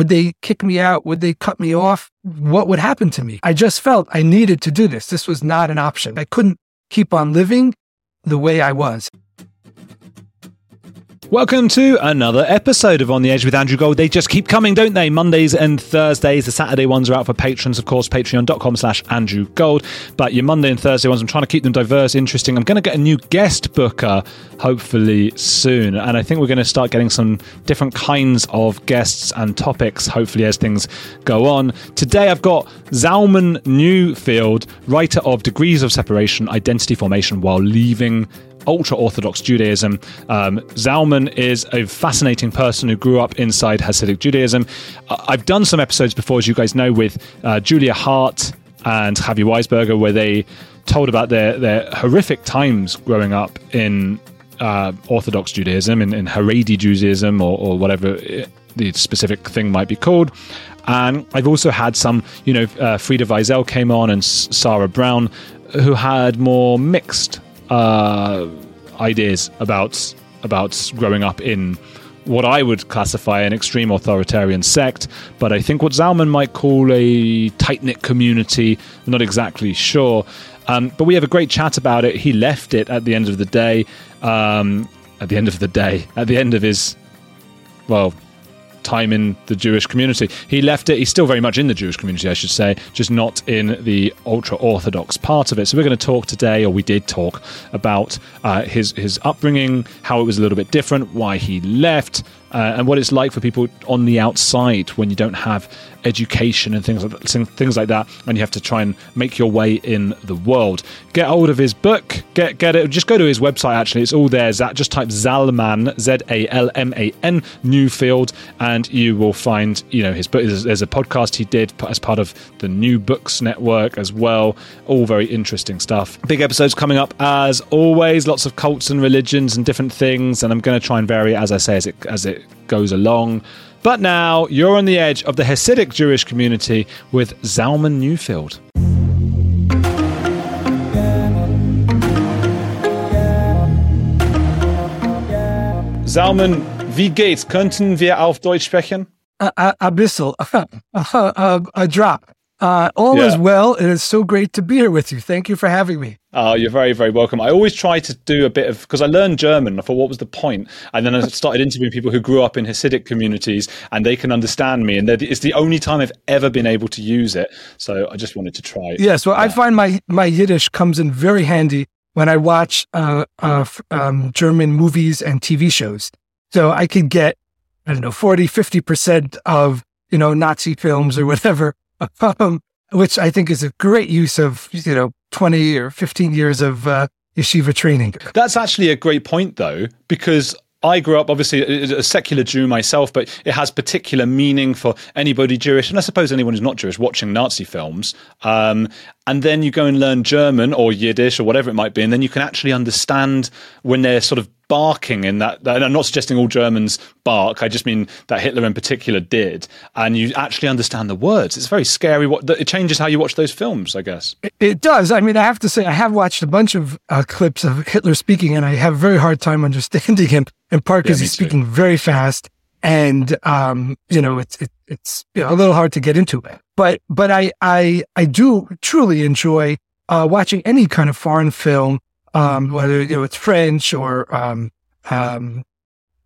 Would they kick me out? Would they cut me off? What would happen to me? I just felt I needed to do this. This was not an option. I couldn't keep on living the way I was. Welcome to another episode of On the Edge with Andrew Gold. They just keep coming, don't they? Mondays and Thursdays. The Saturday ones are out for patrons, of course, patreon.com slash Andrew Gold. But your Monday and Thursday ones, I'm trying to keep them diverse, interesting. I'm going to get a new guest booker, hopefully soon. And I think we're going to start getting some different kinds of guests and topics, hopefully, as things go on. Today, I've got Zalman Newfield, writer of Degrees of Separation, Identity Formation While Leaving ultra Orthodox Judaism. Um, Zalman is a fascinating person who grew up inside Hasidic Judaism. I've done some episodes before, as you guys know, with uh, Julia Hart and Chavie Weisberger, where they told about their, their horrific times growing up in uh, Orthodox Judaism, in, in Haredi Judaism, or, or whatever the specific thing might be called. And I've also had some, you know, uh, Frieda Vizel came on and Sarah Brown, who had more mixed uh, ideas about about growing up in what I would classify an extreme authoritarian sect, but I think what Zalman might call a tight knit community. I'm not exactly sure. Um, but we have a great chat about it. He left it at the end of the day. Um, at the end of the day, at the end of his, well, time in the Jewish community. He left it, he's still very much in the Jewish community, I should say, just not in the ultra Orthodox part of it. So we're going to talk today, or we did talk, about uh, his, his upbringing, how it was a little bit different, why he left, uh, and what it's like for people on the outside when you don't have education and things like that, things like that, and you have to try and make your way in the world. Get hold of his book. Get get it. Just go to his website. Actually, it's all there. Just type Zalman Z A L M A N Newfield, and you will find you know his book. There's, a podcast he did as part of the New Books Network as well. All very interesting stuff. Big episodes coming up as always. Lots of cults and religions and different things, and I'm going to try and vary as I say as it as it goes along. But now you're on the edge of the Hasidic Jewish community with Zalman Newfield. Zalman, wie geht's? Könnten wir auf Deutsch sprechen? A, a, a bissel, a, a, a drop. Uh, all yeah. is well. It is so great to be here with you. Thank you for having me. Oh, you're very, very welcome. I always try to do a bit of because I learned German. I thought, what was the point? And then I started interviewing people who grew up in Hasidic communities, and they can understand me. And it's the only time I've ever been able to use it. So I just wanted to try. Yes, well, I find my my Yiddish comes in very handy when I watch uh, uh, um, German movies and TV shows. So I can get I don't know 40, 50 percent of you know Nazi films or whatever um, which I think is a great use of, you know, 20 or 15 years of uh, yeshiva training. That's actually a great point, though, because I grew up obviously a secular Jew myself, but it has particular meaning for anybody Jewish, and I suppose anyone who's not Jewish watching Nazi films. Um, and then you go and learn German or Yiddish or whatever it might be, and then you can actually understand when they're sort of barking in that, that, I'm not suggesting all Germans bark. I just mean that Hitler in particular did, and you actually understand the words. It's very scary. What it changes how you watch those films, I guess. It, it does. I mean, I have to say, I have watched a bunch of uh, clips of Hitler speaking, and I have a very hard time understanding him. In part because yeah, he's too. speaking very fast, and um, you know, it's it, it's you know, a little hard to get into. But but I I I do truly enjoy uh, watching any kind of foreign film um, whether you know, it's French or um, um,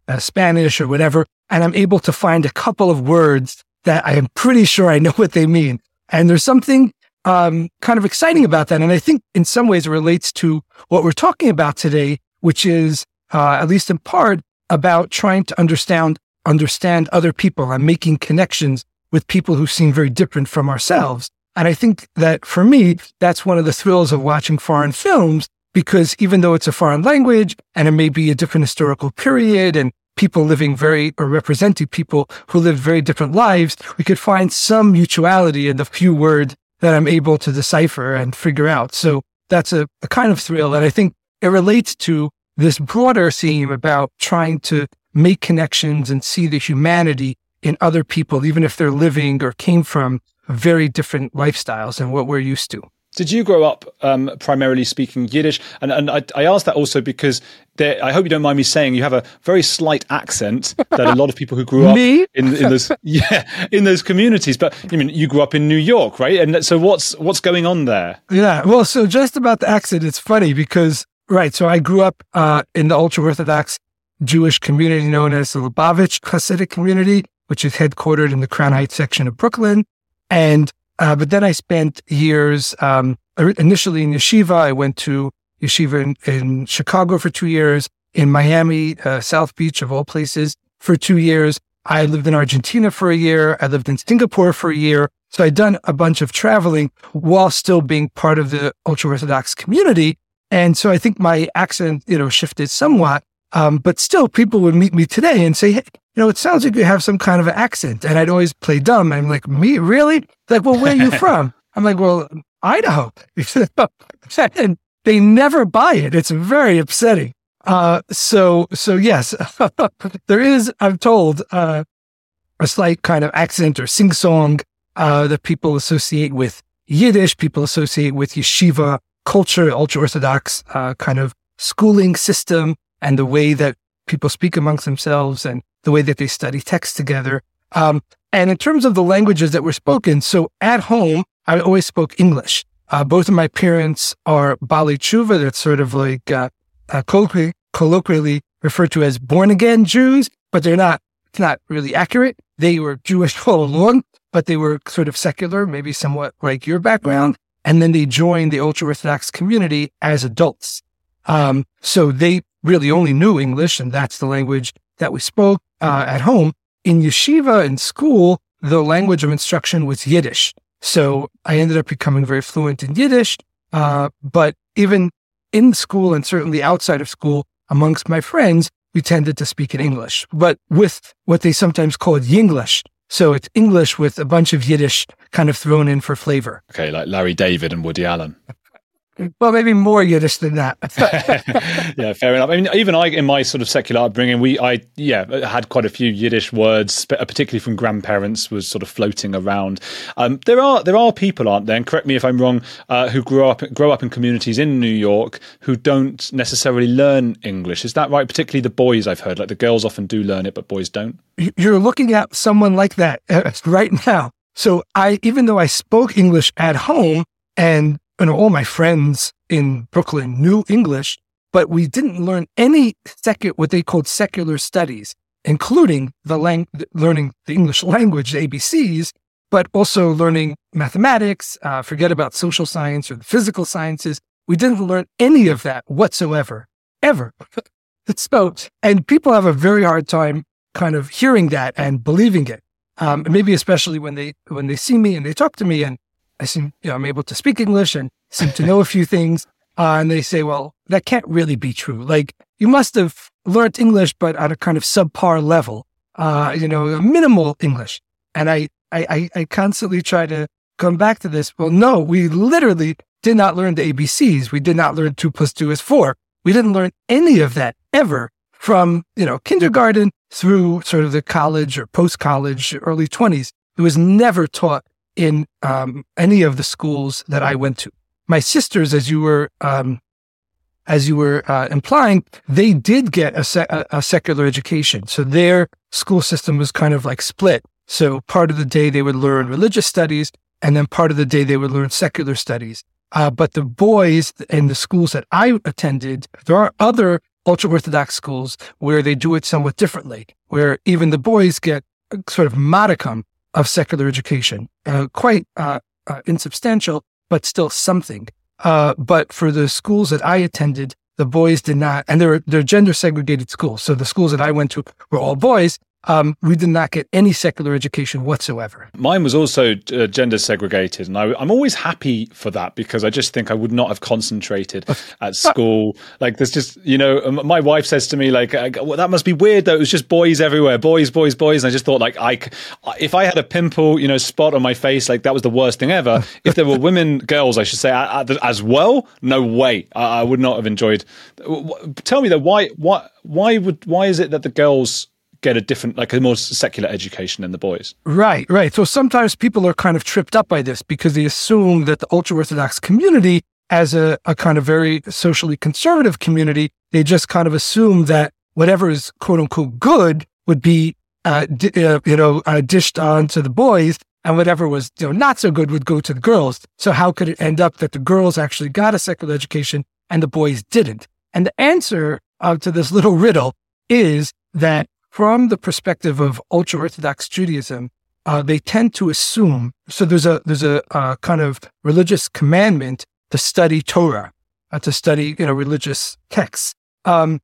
uh, Spanish or whatever, and I'm able to find a couple of words that I am pretty sure I know what they mean. And there's something um, kind of exciting about that. And I think in some ways it relates to what we're talking about today, which is, uh, at least in part, about trying to understand understand other people and making connections with people who seem very different from ourselves. And I think that for me, that's one of the thrills of watching foreign films because even though it's a foreign language and it may be a different historical period and people living very or representing people who lived very different lives, we could find some mutuality in the few words that I'm able to decipher and figure out. So that's a, a kind of thrill. And I think it relates to this broader theme about trying to make connections and see the humanity in other people, even if they're living or came from very different lifestyles than what we're used to. Did you grow up um, primarily speaking Yiddish? And, and I, I ask that also because there, I hope you don't mind me saying you have a very slight accent that a lot of people who grew up in, in those yeah in those communities. But I mean, you grew up in New York, right? And so what's what's going on there? Yeah, well, so just about the accent, it's funny because right. So I grew up uh, in the ultra orthodox Jewish community known as the Lubavitch Hasidic community, which is headquartered in the Crown Heights section of Brooklyn, and uh, but then I spent years, um, initially in yeshiva. I went to yeshiva in, in Chicago for two years, in Miami, uh, South Beach of all places for two years. I lived in Argentina for a year. I lived in Singapore for a year. So I'd done a bunch of traveling while still being part of the ultra Orthodox community. And so I think my accent, you know, shifted somewhat. Um, but still people would meet me today and say, Hey, you know, it sounds like you have some kind of accent. And I'd always play dumb. I'm like, me, really? They're like, well, where are you from? I'm like, well, Idaho. and they never buy it. It's very upsetting. Uh, so, so yes, there is, I'm told, uh, a slight kind of accent or sing song, uh, that people associate with Yiddish, people associate with yeshiva culture, ultra Orthodox, uh, kind of schooling system and the way that people speak amongst themselves and the way that they study text together. Um, and in terms of the languages that were spoken, so at home, I always spoke English. Uh, both of my parents are Baalei Teshuva. That's sort of like uh, uh, colloquially, colloquially referred to as born again Jews, but they're not. It's not really accurate. They were Jewish all along, but they were sort of secular, maybe somewhat like your background. And then they joined the ultra Orthodox community as adults. Um, so they really only knew English, and that's the language that we spoke uh, at home. In yeshiva in school, the language of instruction was Yiddish. So I ended up becoming very fluent in Yiddish. Uh, but even in school and certainly outside of school, amongst my friends, we tended to speak in English, but with what they sometimes called Yinglish. So it's English with a bunch of Yiddish kind of thrown in for flavor. Okay, like Larry David and Woody Allen. Well, maybe more Yiddish than that. yeah, fair enough. I mean, even I, in my sort of secular upbringing, we, I, yeah, had quite a few Yiddish words, particularly from grandparents, was sort of floating around. Um, there are there are people, aren't there? And correct me if I'm wrong, uh, who grow up grow up in communities in New York who don't necessarily learn English. Is that right? Particularly the boys, I've heard. Like the girls often do learn it, but boys don't. You're looking at someone like that uh, right now. So I, even though I spoke English at home and know, all my friends in Brooklyn knew English, but we didn't learn any secular, what they called secular studies, including the lang- learning the English language, the ABCs, but also learning mathematics, uh, forget about social science or the physical sciences. We didn't learn any of that whatsoever, ever. so, and people have a very hard time kind of hearing that and believing it. Um, maybe especially when they, when they see me and they talk to me and I seem, you know, I'm able to speak English and seem to know a few things. Uh, and they say, well, that can't really be true. Like you must have learned English, but at a kind of subpar level, uh, you know, minimal English. And I, I, I constantly try to come back to this. Well, no, we literally did not learn the ABCs. We did not learn two plus two is four. We didn't learn any of that ever from, you know, kindergarten through sort of the college or post college, early twenties. It was never taught in um, any of the schools that I went to. My sisters, as you were um, as you were uh, implying, they did get a, a, secular education. So their school system was kind of like split. So part of the day they would learn religious studies, and then part of the day they would learn secular studies. Uh, but the boys in the schools that I attended, there are other ultra Orthodox schools where they do it somewhat differently, where even the boys get sort of modicum of secular education, uh, quite uh, uh, insubstantial, but still something. Uh, but for the schools that I attended, the boys did not, and they're they're gender segregated schools. So the schools that I went to were all boys, um, we did not get any secular education whatsoever. Mine was also uh, gender segregated, and I, am always happy for that because I just think I would not have concentrated at school. Like, there's just, you know, my wife says to me, like, well, that must be weird though. It was just boys everywhere, boys, boys, boys. And I just thought, like, I, if I had a pimple, you know, spot on my face, like, that was the worst thing ever. if there were women, girls, I should say, as well, no way. I, I would not have enjoyed. Tell me though, why, why, why would, why is it that the girls get a different, like a more secular education than the boys. Right, right. So sometimes people are kind of tripped up by this because they assume that the ultra Orthodox community, as a, a kind of very socially conservative community, they just kind of assume that whatever is quote unquote good would be, uh, di- uh, you know, uh, dished on to the boys and whatever was you know not so good would go to the girls. So how could it end up that the girls actually got a secular education and the boys didn't? And the answer uh, to this little riddle is that from the perspective of ultra Orthodox Judaism, uh, they tend to assume so there's a there's a uh, kind of religious commandment to study Torah, uh, to study you know religious texts, um,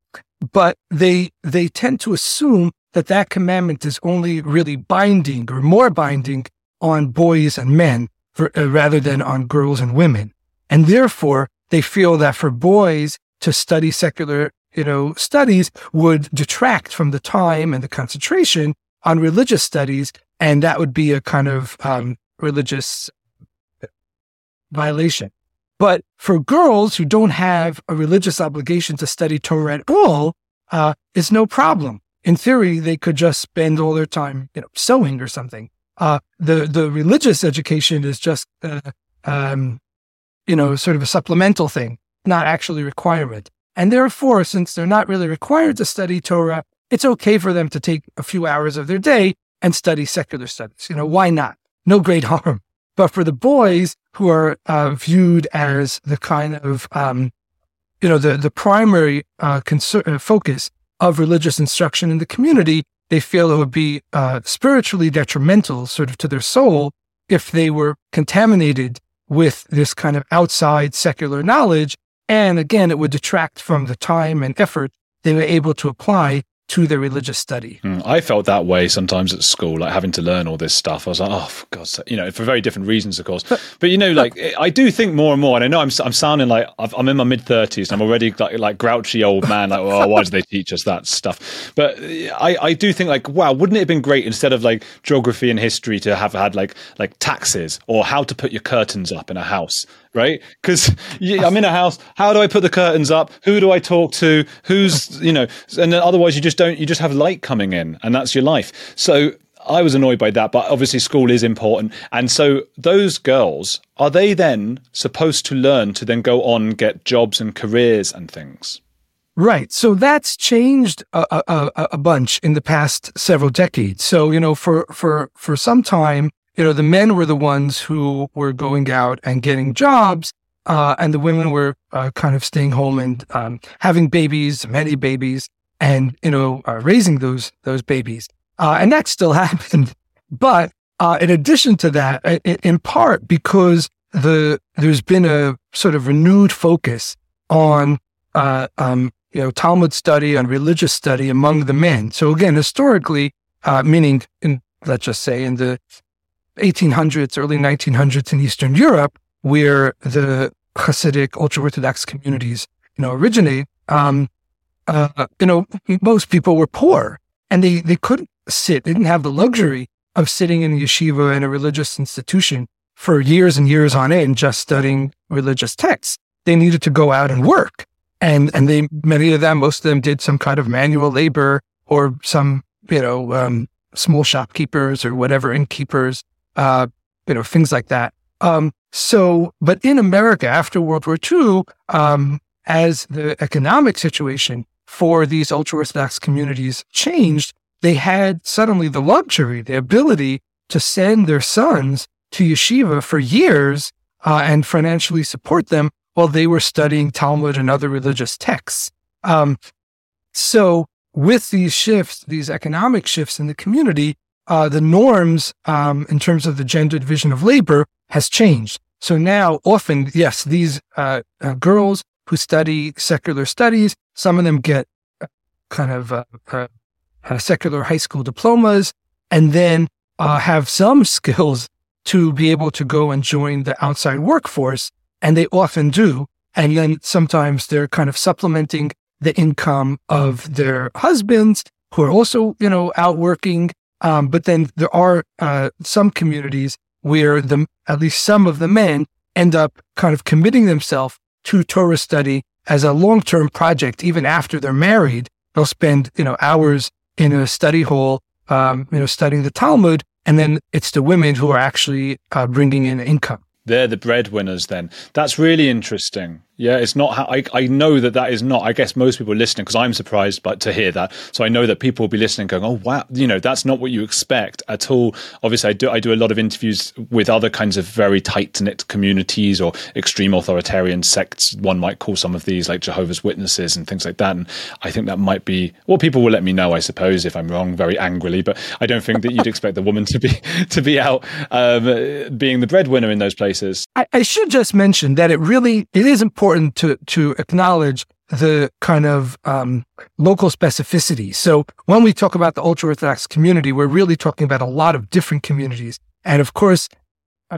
but they they tend to assume that that commandment is only really binding or more binding on boys and men for, uh, rather than on girls and women, and therefore they feel that for boys to study secular you know, studies would detract from the time and the concentration on religious studies. And that would be a kind of um, religious violation. But for girls who don't have a religious obligation to study Torah at all, uh, it's no problem. In theory, they could just spend all their time, you know, sewing or something. Uh, the the religious education is just, uh, um, you know, sort of a supplemental thing, not actually requirement. And therefore, since they're not really required to study Torah, it's okay for them to take a few hours of their day and study secular studies. You know, why not? No great harm. But for the boys who are uh, viewed as the kind of, um, you know, the, the primary uh, concern, uh, focus of religious instruction in the community, they feel it would be uh, spiritually detrimental sort of to their soul if they were contaminated with this kind of outside secular knowledge and again, it would detract from the time and effort they were able to apply to their religious study. Mm, I felt that way sometimes at school, like having to learn all this stuff. I was like, oh, for God's sake, you know, for very different reasons, of course. But, but you know, like I do think more and more, and I know I'm, I'm sounding like i am in my mid thirties, and I'm already like, like grouchy old man, like, oh, why do they teach us that stuff? But I, I do think like, wow, wouldn't it have been great instead of like geography and history to have had like like taxes or how to put your curtains up in a house? Right? Because I'm in a house. How do I put the curtains up? Who do I talk to? Who's you know? And then otherwise, you just don't. You just have light coming in, and that's your life. So I was annoyed by that, but obviously school is important. And so those girls are they then supposed to learn to then go on get jobs and careers and things? Right. So that's changed a, a, a bunch in the past several decades. So, you know, for, for, for some time, you know, the men were the ones who were going out and getting jobs, uh, and the women were uh, kind of staying home and um, having babies, many babies, and you know, uh, raising those those babies. Uh, and that still happened, but uh, in addition to that, in part because the there's been a sort of renewed focus on uh, um, you know Talmud study and religious study among the men. So again, historically, meaning in let's just say in the 1800s, early 1900s in Eastern Europe, where the Hasidic ultra Orthodox communities, you know, originate, um, uh, you know, most people were poor and they, they couldn't sit, they didn't have the luxury of sitting in a yeshiva in a religious institution for years and years on end, just studying religious texts. They needed to go out and work. And, and they, many of them, most of them did some kind of manual labor or some, you know, um, small shopkeepers or whatever, innkeepers uh, you know, things like that. Um, so, but in America after World War II, um, as the economic situation for these ultra Orthodox communities changed, they had suddenly the luxury, the ability to send their sons to yeshiva for years uh, and financially support them while they were studying Talmud and other religious texts. Um, so, with these shifts, these economic shifts in the community, uh, the norms um, in terms of the gender division of labor has changed. So now, often, yes, these uh, uh, girls who study secular studies, some of them get uh, kind of uh, uh, secular high school diplomas and then have some skills to be able to go and join the outside workforce. And they often do. And then sometimes they're kind of supplementing the income of their husbands who are also, you know, out working. Um, but then there are uh, some communities where the at least some of the men end up kind of committing themselves to Torah study as a long term project. Even after they're married, they'll spend you know hours in a study hall, um, you know, studying the Talmud, and then it's the women who are actually uh, bringing in income. They're the breadwinners. Then that's really interesting. Yeah, it's not how I, I know that that is not. I guess most people are listening because I'm surprised but to hear that. So I know that people will be listening, going, "Oh wow, you know, that's not what you expect at all." Obviously, I do I do a lot of interviews with other kinds of very tight knit communities or extreme authoritarian sects. One might call some of these like Jehovah's Witnesses and things like that. And I think that might be well, people will let me know, I suppose, if I'm wrong, very angrily. But I don't think that you'd expect the woman to be to be out um, being the breadwinner in those places. I, I should just mention that it really it is important important to to acknowledge the kind of um, local specificity. So when we talk about the ultra orthodox community, we're really talking about a lot of different communities, and of course,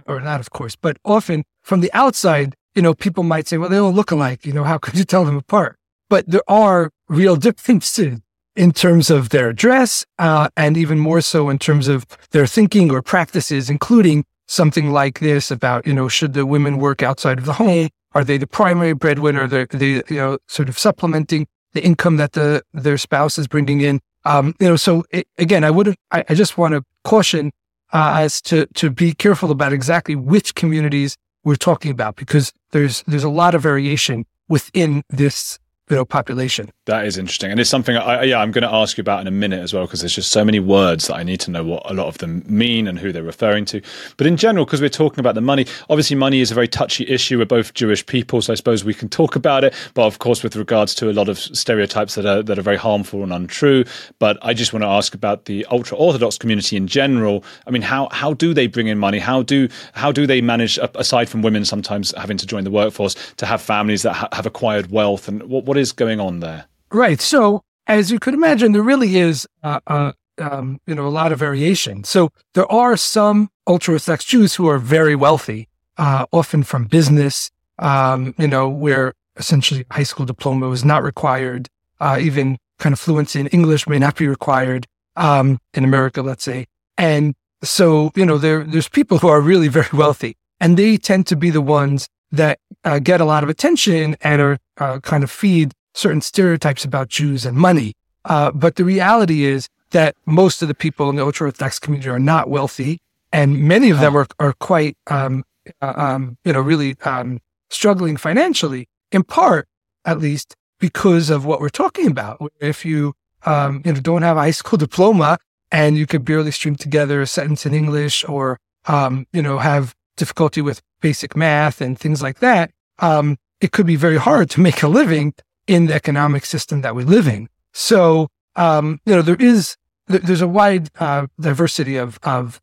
or not of course, but often from the outside, you know, people might say, well, they all look alike. You know, how could you tell them apart? But there are real differences in terms of their dress, uh, and even more so in terms of their thinking or practices, including something like this about, you know, should the women work outside of the home? Are they the primary breadwinner? They're, they, you know, sort of supplementing the income that the, their spouse is bringing in. Um, you know, so it, again, I wouldn't, I, I just want to caution, uh, as to, to be careful about exactly which communities we're talking about because there's, there's a lot of variation within this you know population. That is interesting, and it's something I, yeah I'm going to ask you about in a minute as well because there's just so many words that I need to know what a lot of them mean and who they're referring to. But in general, because we're talking about the money, obviously money is a very touchy issue. We're both Jewish people, so I suppose we can talk about it. But of course, with regards to a lot of stereotypes that are that are very harmful and untrue. But I just want to ask about the ultra orthodox community in general. I mean, how how do they bring in money? How do how do they manage aside from women sometimes having to join the workforce to have families that ha- have acquired wealth and what what is going on there? Right. So, as you could imagine, there really is, uh, uh, um, you know, a lot of variation. So there are some ultra Orthodox Jews who are very wealthy, uh, often from business, um, you know, where essentially high school diploma was not required. Uh, even kind of fluency in English may not be required um, in America, let's say. And so, you know, there there's people who are really very wealthy, and they tend to be the ones that uh, get a lot of attention and are uh, kind of feed certain stereotypes about Jews and money. Uh, but the reality is that most of the people in the ultra Orthodox community are not wealthy, and many of them are, are quite, um, uh, um, you know, really um, struggling financially, in part, at least, because of what we're talking about. If you, um, you know, don't have a high school diploma and you could barely string together a sentence in English or, um, you know, have difficulty with basic math and things like that, um, it could be very hard to make a living in the economic system that we live in. So, um, you know, there is, there's a wide uh, diversity of, of,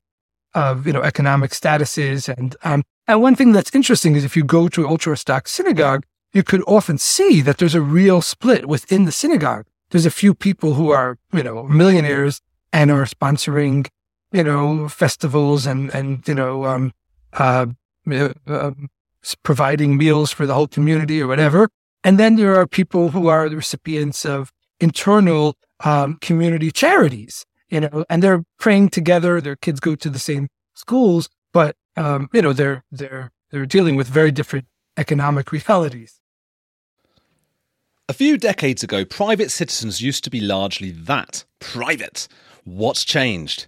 of, you know, economic statuses. And, um, and one thing that's interesting is if you go to an ultra Orthodox synagogue, you could often see that there's a real split within the synagogue. There's a few people who are, you know, millionaires and are sponsoring, you know, festivals and, and, you know, um, uh, uh, providing meals for the whole community or whatever. And then there are people who are the recipients of internal um, community charities, you know, and they're praying together. Their kids go to the same schools, but um, you know, they're they're they're dealing with very different economic realities. A few decades ago, private citizens used to be largely that private. What's changed?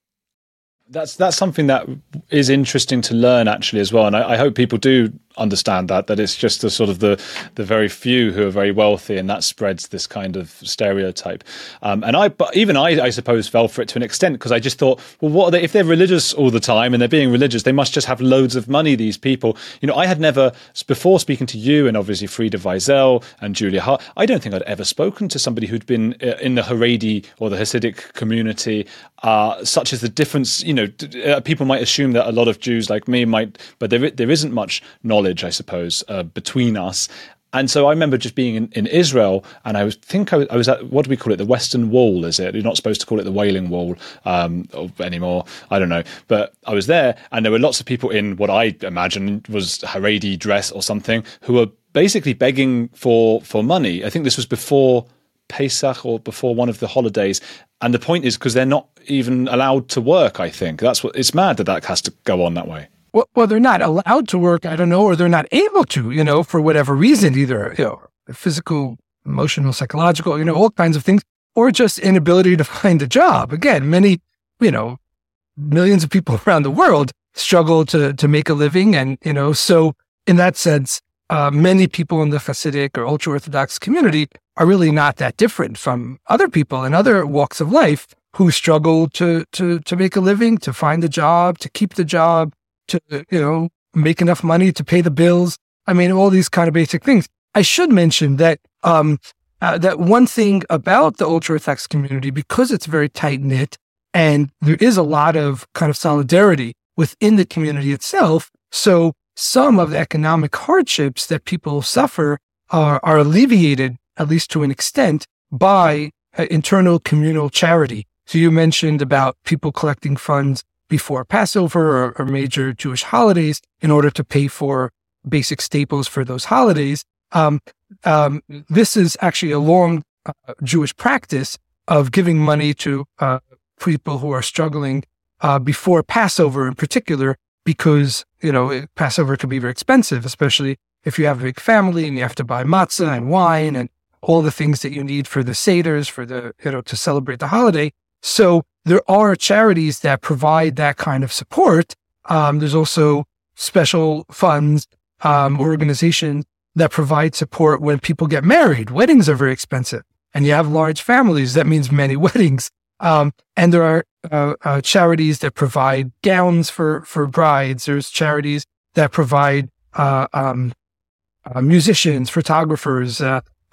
that's that's something that is interesting to learn actually as well, and I, I, hope people do understand that that it's just the sort of the the very few who are very wealthy, and that spreads this kind of stereotype. Um, and I, but even I, I suppose, fell for it to an extent because I just thought, well, what are they? If they're religious all the time and they're being religious, they must just have loads of money. These people, you know, I had never before speaking to you and obviously Frieda Vizel and Julia Hart. I don't think I'd ever spoken to somebody who'd been uh, in the Haredi or the Hasidic community, uh, such as the difference, you know uh, people might assume that a lot of Jews like me might, but there there isn't much knowledge, I suppose, uh, between us. And so I remember just being in, in Israel, and I was, think I was, I was, at what do we call it? The Western Wall, is it? You're not supposed to call it the Wailing Wall um, anymore. I don't know, but I was there, and there were lots of people in what I imagine was Haredi dress or something who were basically begging for for money. I think this was before Pesach or before one of the holidays. And the point is because they're not even allowed to work. I think that's what it's mad that that has to go on that way. Well, well, they're not allowed to work. I don't know, or they're not able to. You know, for whatever reason, either you know, physical, emotional, psychological, you know, all kinds of things, or just inability to find a job. Again, many, you know, millions of people around the world struggle to to make a living, and you know, so in that sense, uh, many people in the Hasidic or ultra Orthodox community are really not that different from other people in other walks of life who struggle to to to make a living, to find a job, to keep the job, to you know make enough money to pay the bills. I mean, all these kind of basic things. I should mention that um, uh, that one thing about the ultra Orthodox community, because it's very tight knit, and there is a lot of kind of solidarity within the community itself. So some of the economic hardships that people suffer are, are alleviated, at least to an extent, by uh, internal communal charity. So you mentioned about people collecting funds before Passover or, or major Jewish holidays in order to pay for basic staples for those holidays. Um, um, this is actually a long uh, Jewish practice of giving money to uh, people who are struggling uh, before Passover in particular because, you know, Passover can be very expensive, especially if you have a big family and you have to buy matzah and wine and all the things that you need for the seders, for the, you know, to celebrate the holiday. So there are charities that provide that kind of support. Um, there's also special funds, um, organizations that provide support when people get married. Weddings are very expensive and you have large families. That means many weddings. Um, and there are uh, uh, charities that provide gowns for for brides. There's charities that provide uh, um, uh, musicians, photographers,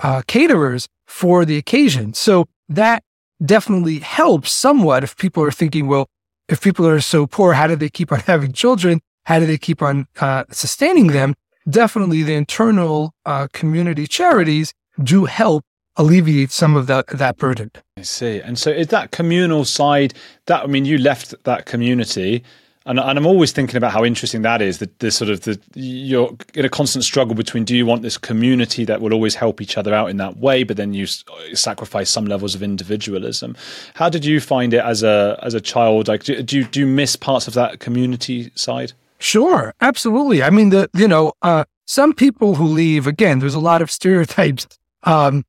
uh, uh, caterers for the occasion. So that definitely helps somewhat if people are thinking, well, if people are so poor, how do they keep on having children? How do they keep on sustaining them? Definitely, the internal community charities do help alleviate some of that that burden. I see. And so is that communal side that I mean you left that community and, and I'm always thinking about how interesting that is. That the sort of the you're in a constant struggle between do you want this community that will always help each other out in that way, but then you sacrifice some levels of individualism. How did you find it as a as a child? Like, do, do you do you miss parts of that community side? Sure, absolutely. I mean, the you know, uh, some people who leave again. There's a lot of stereotypes um,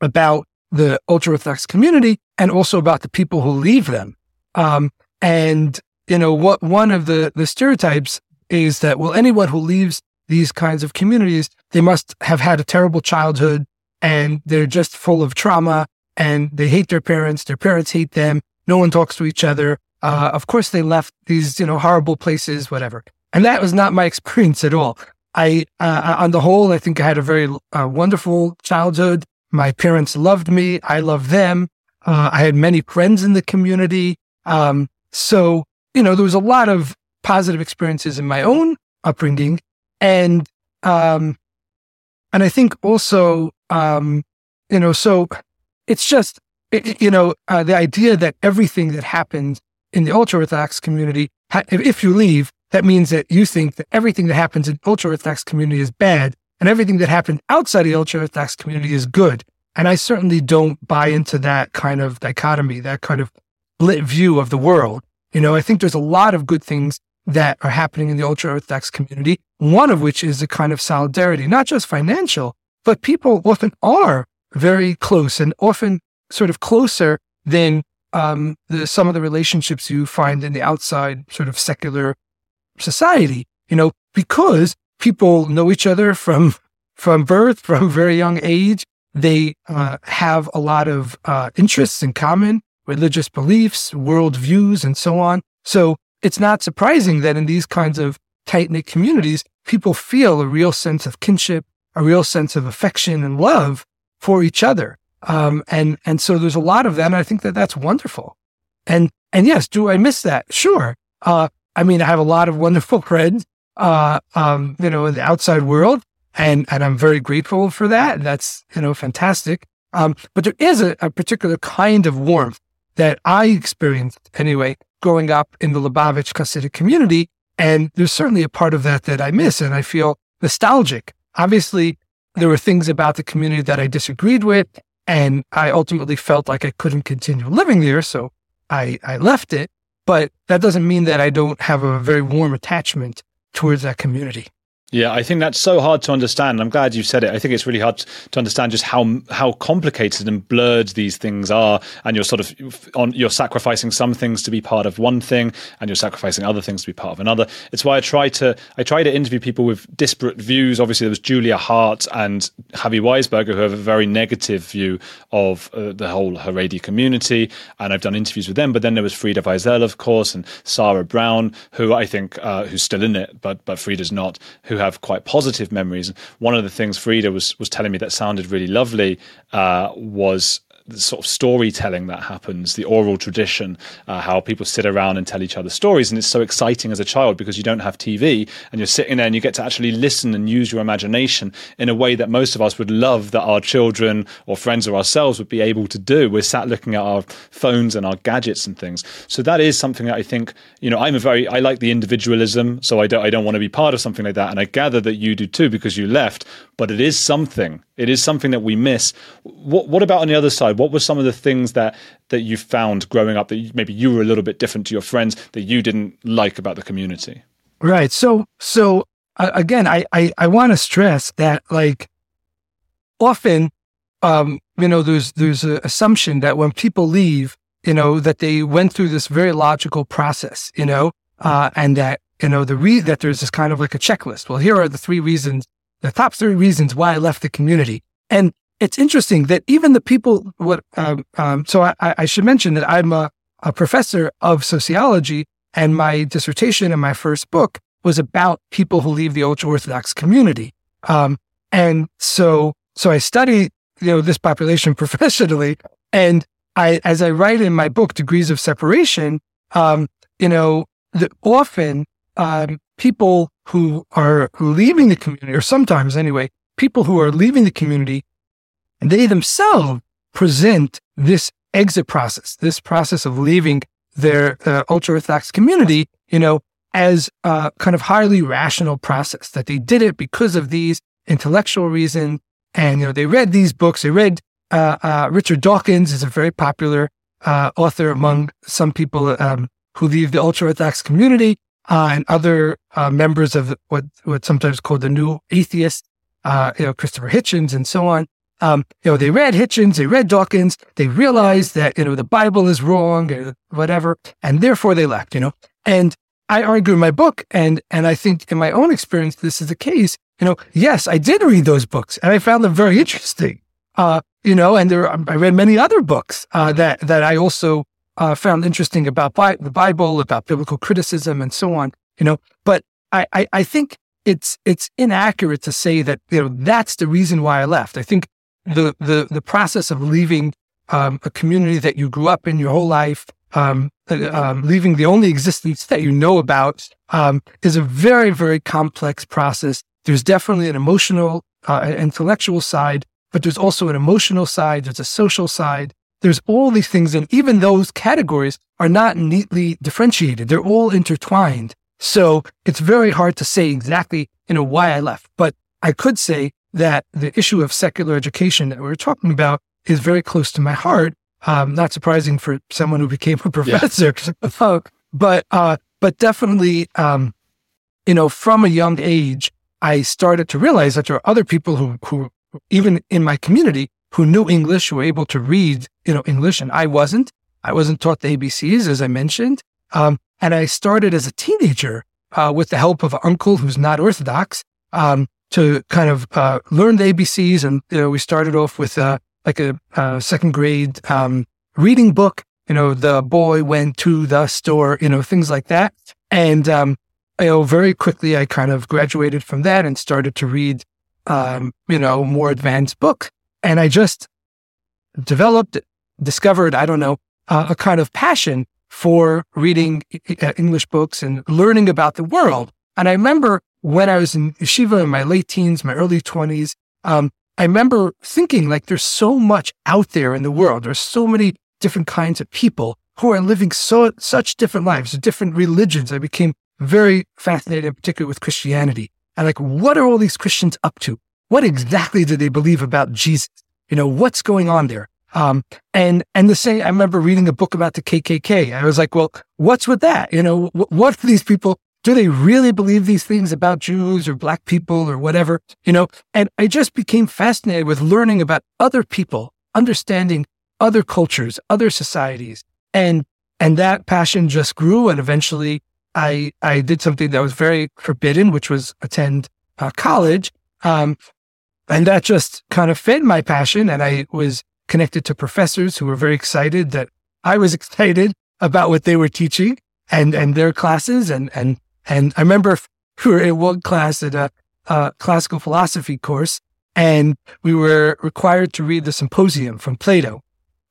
about the ultra Orthodox community and also about the people who leave them. Um, and you know what? One of the the stereotypes is that well, anyone who leaves these kinds of communities, they must have had a terrible childhood and they're just full of trauma and they hate their parents. Their parents hate them. No one talks to each other. Uh, of course, they left these you know horrible places, whatever. And that was not my experience at all. I, uh, on the whole, I think I had a very uh, wonderful childhood. My parents loved me. I loved them. Uh, I had many friends in the community. Um, so, you know, there was a lot of positive experiences in my own upbringing. And, um, and I think also, um, you know, so it's just, it, you know, uh, the idea that everything that happens in the ultra Orthodox community, if you leave, that means that you think that everything that happens in ultra Orthodox community is bad and everything that happened outside the ultra Orthodox community is good. And I certainly don't buy into that kind of dichotomy, that kind of split view of the world. You know, I think there's a lot of good things that are happening in the ultra Orthodox community, one of which is a kind of solidarity, not just financial, but people often are very close and often sort of closer than um, the, some of the relationships you find in the outside sort of secular society, you know, because people know each other from from birth, from very young age. They uh, have a lot of uh, interests in common, religious beliefs, world views, and so on. So it's not surprising that in these kinds of tight knit communities, people feel a real sense of kinship, a real sense of affection and love for each other. Um, and and so there's a lot of that, and I think that that's wonderful. And and yes, do I miss that? Sure. Uh, I mean, I have a lot of wonderful friends uh, um, you know, in the outside world. And, and I'm very grateful for that. That's, you know, fantastic. Um, but there is a, a, particular kind of warmth that I experienced anyway, growing up in the Lubavitch Hasidic community. And there's certainly a part of that that I miss and I feel nostalgic. Obviously, there were things about the community that I disagreed with. And I ultimately felt like I couldn't continue living there. So I, I left it. But that doesn't mean that I don't have a very warm attachment towards that community. Yeah, I think that's so hard to understand. I'm glad you said it. I think it's really hard to understand just how how complicated and blurred these things are, and you're sort of on you're sacrificing some things to be part of one thing, and you're sacrificing other things to be part of another. It's why I try to I try to interview people with disparate views. Obviously, there was Julia Hart and Chavie Weisberger who have a very negative view of uh, the whole Haredi community, and I've done interviews with them. But then there was Frieda Vizel, of course, and Sarah Brown, who I think uh, who's still in it, but but Frieda's not, who have quite positive memories. One of the things Frieda was was telling me that sounded really lovely uh, was the sort of storytelling that happens, the oral tradition, uh, how people sit around and tell each other stories. And it's so exciting as a child because you don't have TV and you're sitting there and you get to actually listen and use your imagination in a way that most of us would love that our children or friends or ourselves would be able to do. We're sat looking at our phones and our gadgets and things. So that is something that I think, you know, I'm a very, I like the individualism. So I don't, I don't want to be part of something like that. And I gather that you do too because you left, but it is something. It is something that we miss. What, what about on the other side? what were some of the things that that you found growing up that maybe you were a little bit different to your friends that you didn't like about the community? Right. So so uh, again, I I, I want to stress that like often, um, you know, there's there's an assumption that when people leave, you know, that they went through this very logical process, you know, uh, and that you know the re- that there's this kind of like a checklist. Well, here are the three reasons, the top three reasons why I left the community, and it's interesting that even the people, what, um, um, so I, I, should mention that I'm a, a professor of sociology and my dissertation in my first book was about people who leave the ultra Orthodox community. Um, and so, so I study, you know, this population professionally. And I, as I write in my book, Degrees of Separation, um, you know, the, often, um, people who are leaving the community, or sometimes anyway, people who are leaving the community, they themselves present this exit process, this process of leaving their uh, ultra Orthodox community, you know, as a kind of highly rational process that they did it because of these intellectual reasons. And, you know, they read these books. They read, uh, uh, Richard Dawkins is a very popular, uh, author among some people, um, who leave the ultra Orthodox community, uh, and other, uh, members of what, what's sometimes called the new atheist, you know, Christopher Hitchens and so on. Um, you know, they read Hitchens, they read Dawkins, they realized that, you know, the Bible is wrong or whatever, and therefore they left, you know. And I argue in my book, and and I think in my own experience, this is the case. You know, yes, I did read those books, and I found them very interesting. Uh, you know, and there I read many other books uh, that that I also uh, found interesting about Bi- the Bible, about biblical criticism, and so on. You know, but I, I I think it's it's inaccurate to say that you know that's the reason why I left. I think the the the process of leaving um, a community that you grew up in your whole life, um, uh, um, leaving the only existence that you know about, um, is a very very complex process. There's definitely an emotional, uh, intellectual side, but there's also an emotional side. There's a social side. There's all these things, and even those categories are not neatly differentiated. They're all intertwined. So it's very hard to say exactly, you know, why I left. But I could say that the issue of secular education that we are talking about is very close to my heart. Um, not surprising for someone who became a professor, yeah. but uh, but definitely, um, you know, from a young age, I started to realize that there are other people who who even in my community who knew English, who were able to read, you know, English, and I wasn't. I wasn't taught the ABCs, as I mentioned. Um, and I started as a teenager uh, with the help of an uncle who's not Orthodox. Um, to kind of uh, learn the ABCs. And you know, we started off with uh, like a, a, second grade um, reading book. You know, the boy went to the store. You know, things like that. And um, you know, very quickly, I kind of graduated from that and started to read, um, you know, more advanced book. And I just developed, discovered, I don't know, uh, a kind of passion for reading English books and learning about the world. And I remember when I was in yeshiva in my late teens, my early 20s, um, I remember thinking like there's so much out there in the world. There's so many different kinds of people who are living so such different lives, different religions. I became very fascinated, in particular with Christianity. And like, what are all these Christians up to? What exactly do they believe about Jesus? You know, what's going on there? Um, and, and the same, I remember reading a book about the KKK. I was like, well, what's with that? You know, what are these people do they really believe these things about Jews or black people or whatever? You know, and I just became fascinated with learning about other people, understanding other cultures, other societies. And, and that passion just grew. And eventually I, I did something that was very forbidden, which was attend uh, college. Um, and that just kind of fed my passion. And I was connected to professors who were very excited that I was excited about what they were teaching and, and their classes. And, and and I remember we were in one class at a, a classical philosophy course, and we were required to read the symposium from Plato.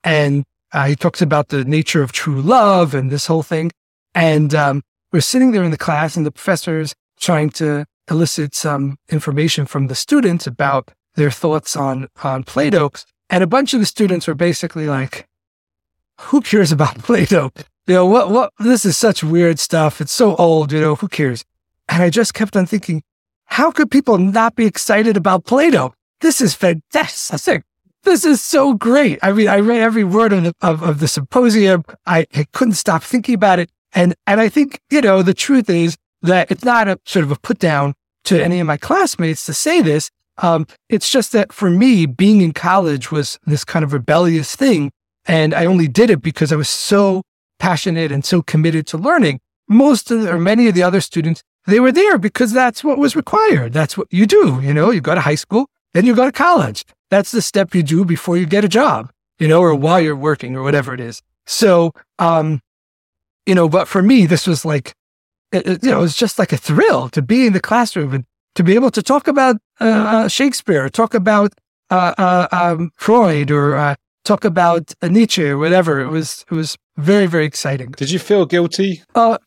And uh, he talks about the nature of true love and this whole thing. And um, we're sitting there in the class, and the professor's trying to elicit some um, information from the students about their thoughts on on Plato. And a bunch of the students were basically like, "Who cares about Plato? you know, what, what, this is such weird stuff. It's so old, you know, who cares? And I just kept on thinking, how could people not be excited about Plato? This is fantastic. This is so great. I mean, I read every word of, of, of the symposium. I, I couldn't stop thinking about it. And, and I think, you know, the truth is that it's not a sort of a put down to any of my classmates to say this. Um, it's just that for me, being in college was this kind of rebellious thing. And I only did it because I was so passionate and so committed to learning. Most of the, or many of the other students, they were there because that's what was required. That's what you do. You know, you go to high school, then you go to college. that's the step you do before you get a job, you know, or while you're working or whatever it is. So, um, you know, but for me, this was like, it, you know, it was just like a thrill to be in the classroom and to be able to talk about uh, uh Shakespeare, talk about uh, uh, um, Freud, or uh, talk about Nietzsche, or whatever. It was it was very very exciting. Did you feel guilty? Uh,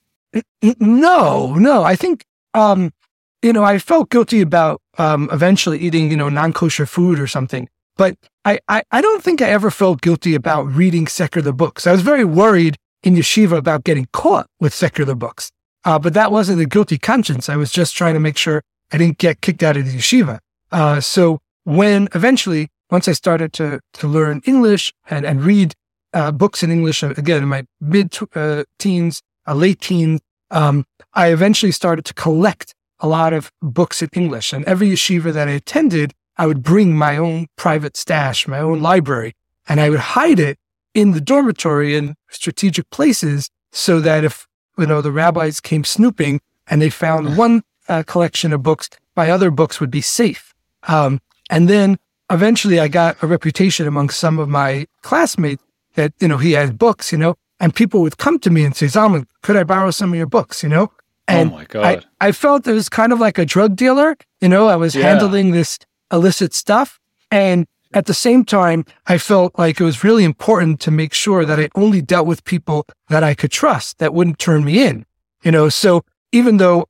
no, no. I think um, you know, I felt guilty about um, eventually eating, you know, non kosher food or something. But I, I, I, don't think I ever felt guilty about reading secular books. I was very worried in yeshiva about getting caught with secular books. Uh, but that wasn't a guilty conscience. I was just trying to make sure I didn't get kicked out of the yeshiva. Uh, so when eventually, once I started to, to learn English and, and read uh, books in English, uh, again, in my mid uh, teens, uh, late teens, um, I eventually started to collect a lot of books in English. And every yeshiva that I attended, I would bring my own private stash, my own library, and I would hide it in the dormitory in strategic places so that if, you know, the rabbis came snooping and they found one uh, collection of books, my other books would be safe. Um, and then eventually I got a reputation among some of my classmates that, you know, he had books, you know, and people would come to me and say, Zalman, could I borrow some of your books, you know? And oh my God. I, I felt it was kind of like a drug dealer. You know, I was yeah. handling this illicit stuff. And at the same time, I felt like it was really important to make sure that I only dealt with people that I could trust that wouldn't turn me in. You know, so even though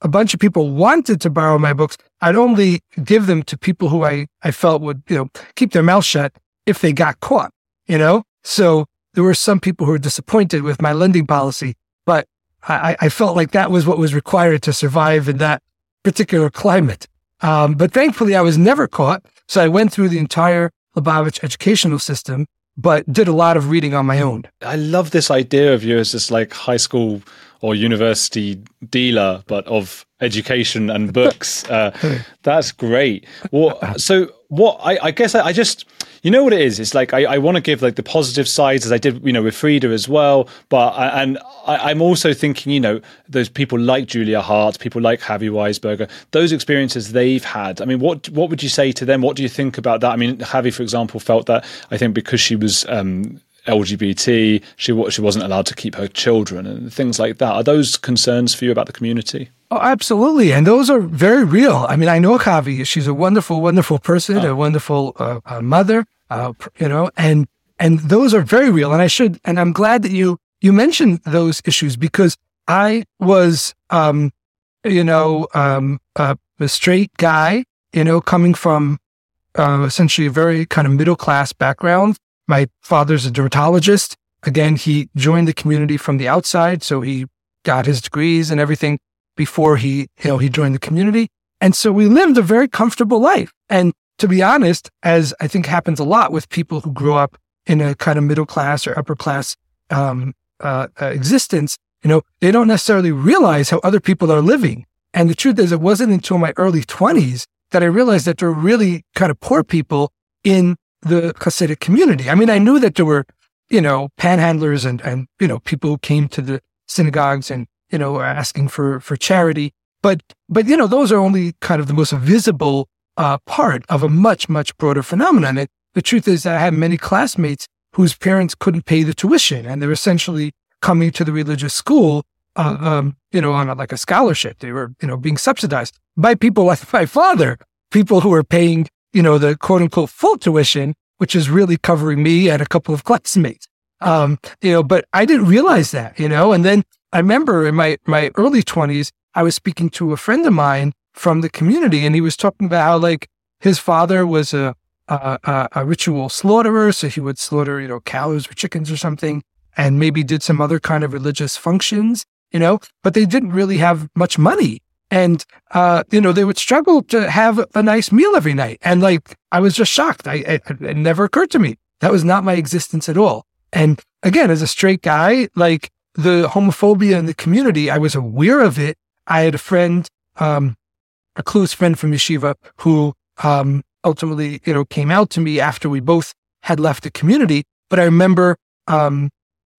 a bunch of people wanted to borrow my books, I'd only give them to people who I, I felt would, you know, keep their mouth shut if they got caught, you know? So there were some people who were disappointed with my lending policy, but I, I felt like that was what was required to survive in that particular climate. Um, but thankfully, I was never caught. So I went through the entire Lubavitch educational system, but did a lot of reading on my own. I love this idea of you as this like high school or university dealer, but of education and books. Uh, that's great. Well, so what I, I guess I, I, just you know what it is. It's like I, I want to give like the positive sides as I did, you know, with Frieda as well. But I, and I, am also thinking, you know, those people like Julia Hart, people like Chavie Weisberger, those experiences they've had. I mean, what what would you say to them? What do you think about that? I mean, Chavie, for example, felt that I think because she was um, LGBT, she she wasn't allowed to keep her children and things like that. Are those concerns for you about the community? Oh, absolutely, and those are very real. I mean, I know Chavie; she's a wonderful, wonderful person, oh. a wonderful uh, uh, mother. Uh, you know, and and those are very real. And I should, and I'm glad that you you mentioned those issues because I was, um, you know, um, a straight guy, you know, coming from uh, essentially a very kind of middle class background my father's a dermatologist. Again, he joined the community from the outside. So he got his degrees and everything before he, you know, he joined the community. And so we lived a very comfortable life. And to be honest, as I think happens a lot with people who grew up in a kind of middle class or upper class um, uh, uh, existence, you know, they don't necessarily realize how other people are living. And the truth is, it wasn't until my early 20s that I realized that there were really kind of poor people in the Hasidic community. I mean, I knew that there were, you know, panhandlers and, and, you know, people who came to the synagogues and, you know, asking for, for charity. But, but, you know, those are only kind of the most visible uh, part of a much, much broader phenomenon. And the truth is I had many classmates whose parents couldn't pay the tuition and they're essentially coming to the religious school, uh, um, you know, on a, like a scholarship. They were, you know, being subsidized by people like my father, people who were paying you know, the quote unquote full tuition, which is really covering me and a couple of classmates. Um, you know, but I didn't realize that, you know, and then I remember in my, my early twenties, I was speaking to a friend of mine from the community and he was talking about how like his father was a, a, a ritual slaughterer. So he would slaughter, you know, cows or chickens or something and maybe did some other kind of religious functions, you know, but they didn't really have much money. And, uh, you know, they would struggle to have a nice meal every night. And like, I was just shocked. I, it, it never occurred to me. That was not my existence at all. And again, as a straight guy, like the homophobia in the community, I was aware of it. I had a friend, um, a close friend from yeshiva who, um, ultimately, you know, came out to me after we both had left the community. But I remember, um,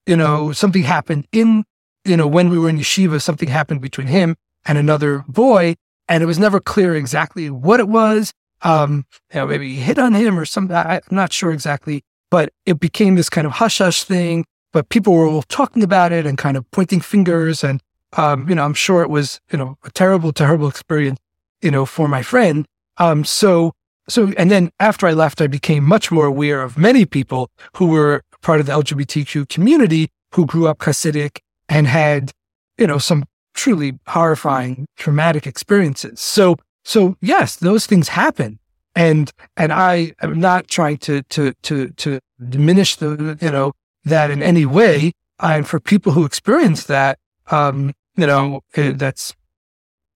you know, something happened in, you know, when we were in yeshiva, something happened between him and another boy. And it was never clear exactly what it was. Um, you know, maybe he hit on him or something. I'm not sure exactly, but it became this kind of hush hush thing. But people were all talking about it and kind of pointing fingers. And, um, you know, I'm sure it was, you know, a terrible, terrible experience, you know, for my friend. Um, so, so, and then after I left, I became much more aware of many people who were part of the LGBTQ community who grew up Hasidic and had, you know, some truly horrifying, traumatic experiences. So, so yes, those things happen. And, and I am not trying to, to, to, to diminish the, you know, that in any way. And for people who experience that, um, you know, it, that's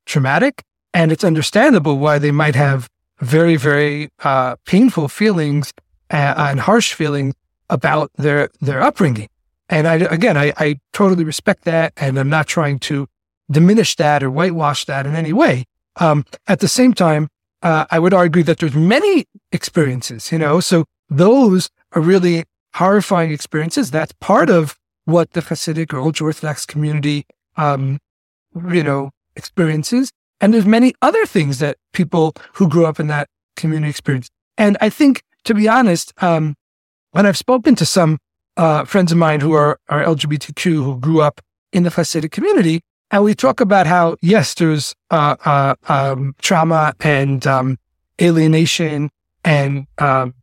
traumatic and it's understandable why they might have very, very, uh, painful feelings and, and harsh feelings about their, their upbringing. And I, again, I, I totally respect that. And I'm not trying to diminish that or whitewash that in any way. Um, at the same time, uh, I would argue that there's many experiences, you know, so those are really horrifying experiences. That's part of what the Hasidic or ultra Orthodox community, um, you know, experiences. And there's many other things that people who grew up in that community experience. And I think, to be honest, um, when I've spoken to some uh, friends of mine who are, are LGBTQ who grew up in the Hasidic community, and we talk about how, yes, there's uh, uh, um, trauma and um, alienation and, um,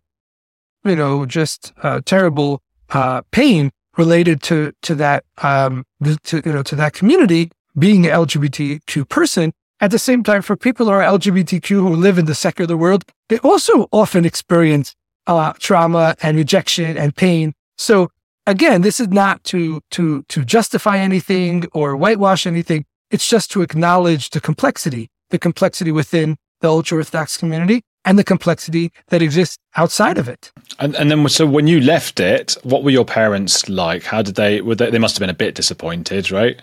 you know, just uh, terrible uh, pain related to to that um, to you know to that community being an LGBTQ person. At the same time, for people who are LGBTQ who live in the secular world, they also often experience uh, trauma and rejection and pain. So again, this is not to to to justify anything or whitewash anything. It's just to acknowledge the complexity, the complexity within the ultra orthodox community and the complexity that exists outside of it. And, and then, so when you left it, what were your parents like? How did they? Were they, they must have been a bit disappointed, right?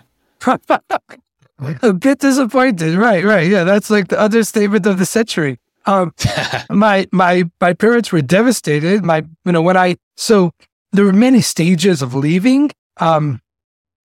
a bit disappointed, right? Right. Yeah, that's like the understatement of the century. Um, my my my parents were devastated. My you know when I so there were many stages of leaving. Um,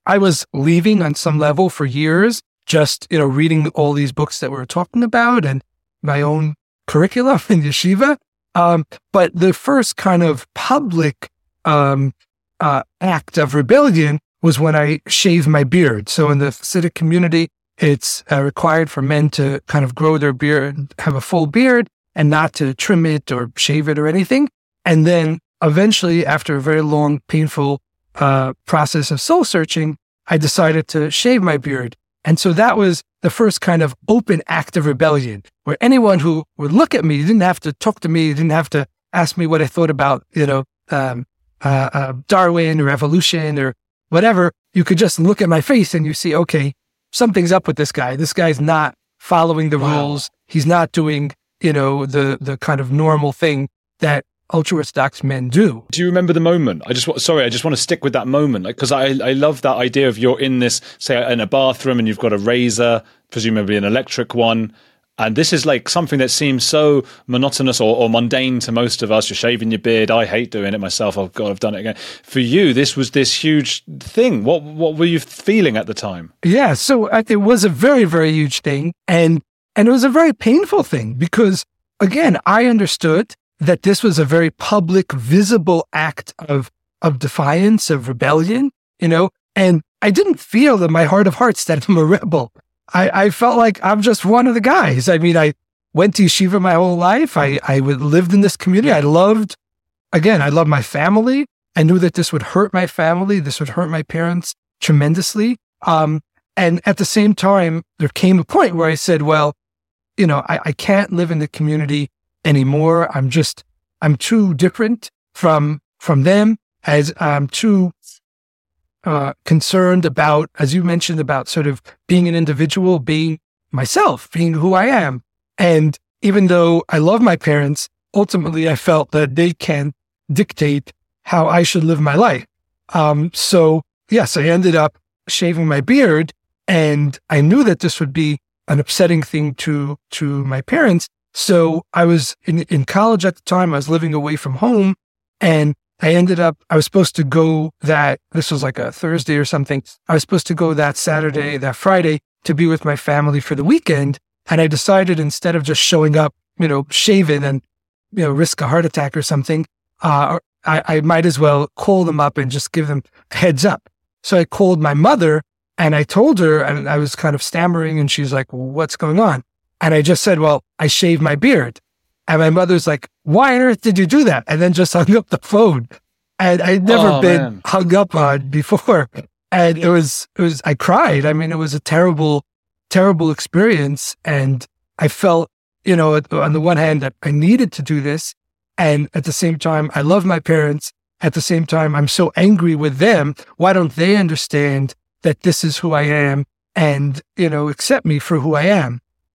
I was leaving on some level for years, just, you know, reading all these books that we are talking about and my own curriculum in yeshiva. Um, but the first kind of public, um, uh, act of rebellion was when I shaved my beard. So in the Hasidic community, it's uh, required for men to kind of grow their beard, have a full beard and not to trim it or shave it or anything. And then eventually, after a very long, painful uh, process of soul searching, I decided to shave my beard. And so that was the first kind of open act of rebellion where anyone who would look at me didn't have to talk to me, didn't have to ask me what I thought about, you know, um, uh, uh, Darwin or evolution or whatever. You could just look at my face and you see, okay, something's up with this guy. This guy's not following the wow. rules. He's not doing, you know, the, the kind of normal thing that ultra orthodox men do. Do you remember the moment? I just sorry, I just want to stick with that moment because I I love that idea of you're in this say in a bathroom and you've got a razor, presumably an electric one. And this is like something that seems so monotonous or, or, mundane to most of us. You're shaving your beard. I hate doing it myself. Oh God, I've done it again. For you, this was this huge thing. What what were you feeling at the time? Yeah, so uh, it was a very very huge thing, and and it was a very painful thing because again, I understood that this was a very public, visible act of, of defiance, of rebellion, you know, and I didn't feel in my heart of hearts that I'm a rebel. I, I felt like I'm just one of the guys. I mean, I went to yeshiva my whole life. I, I lived in this community. I loved, again, I loved my family. I knew that this would hurt my family. This would hurt my parents tremendously. Um, and at the same time, there came a point where I said, well, you know, I, I can't live in the community anymore. I'm just, I'm too different from, from them as I'm too, uh, concerned about, as you mentioned, about sort of being an individual, being myself, being who I am. And even though I love my parents, ultimately I felt that they can dictate how I should live my life. Um, so yes, I ended up shaving my beard and I knew that this would be an upsetting thing to, to my parents. So I was in, in college at the time. I was living away from home and I ended up, I was supposed to go that, this was like a Thursday or something. I was supposed to go that Saturday, that Friday to be with my family for the weekend. And I decided instead of just showing up you know, shaven and, you know, risk a heart attack or something, uh, I, I might as well call them up and just give them heads up. So I called my mother and I told her, and I was kind of stammering, and she's like, What's going on? And I just said, Well, I shaved my beard. And my mother's like, Why on earth did you do that? And then just hung up the phone. And I'd never oh, been man. hung up on before. And it was, it was, I cried. I mean, it was a terrible, terrible experience. And I felt, you know, on the one hand that I needed to do this. And at the same time, I love my parents. At the same time, I'm so angry with them. Why don't they understand that this is who I am and, you know, accept me for who I am?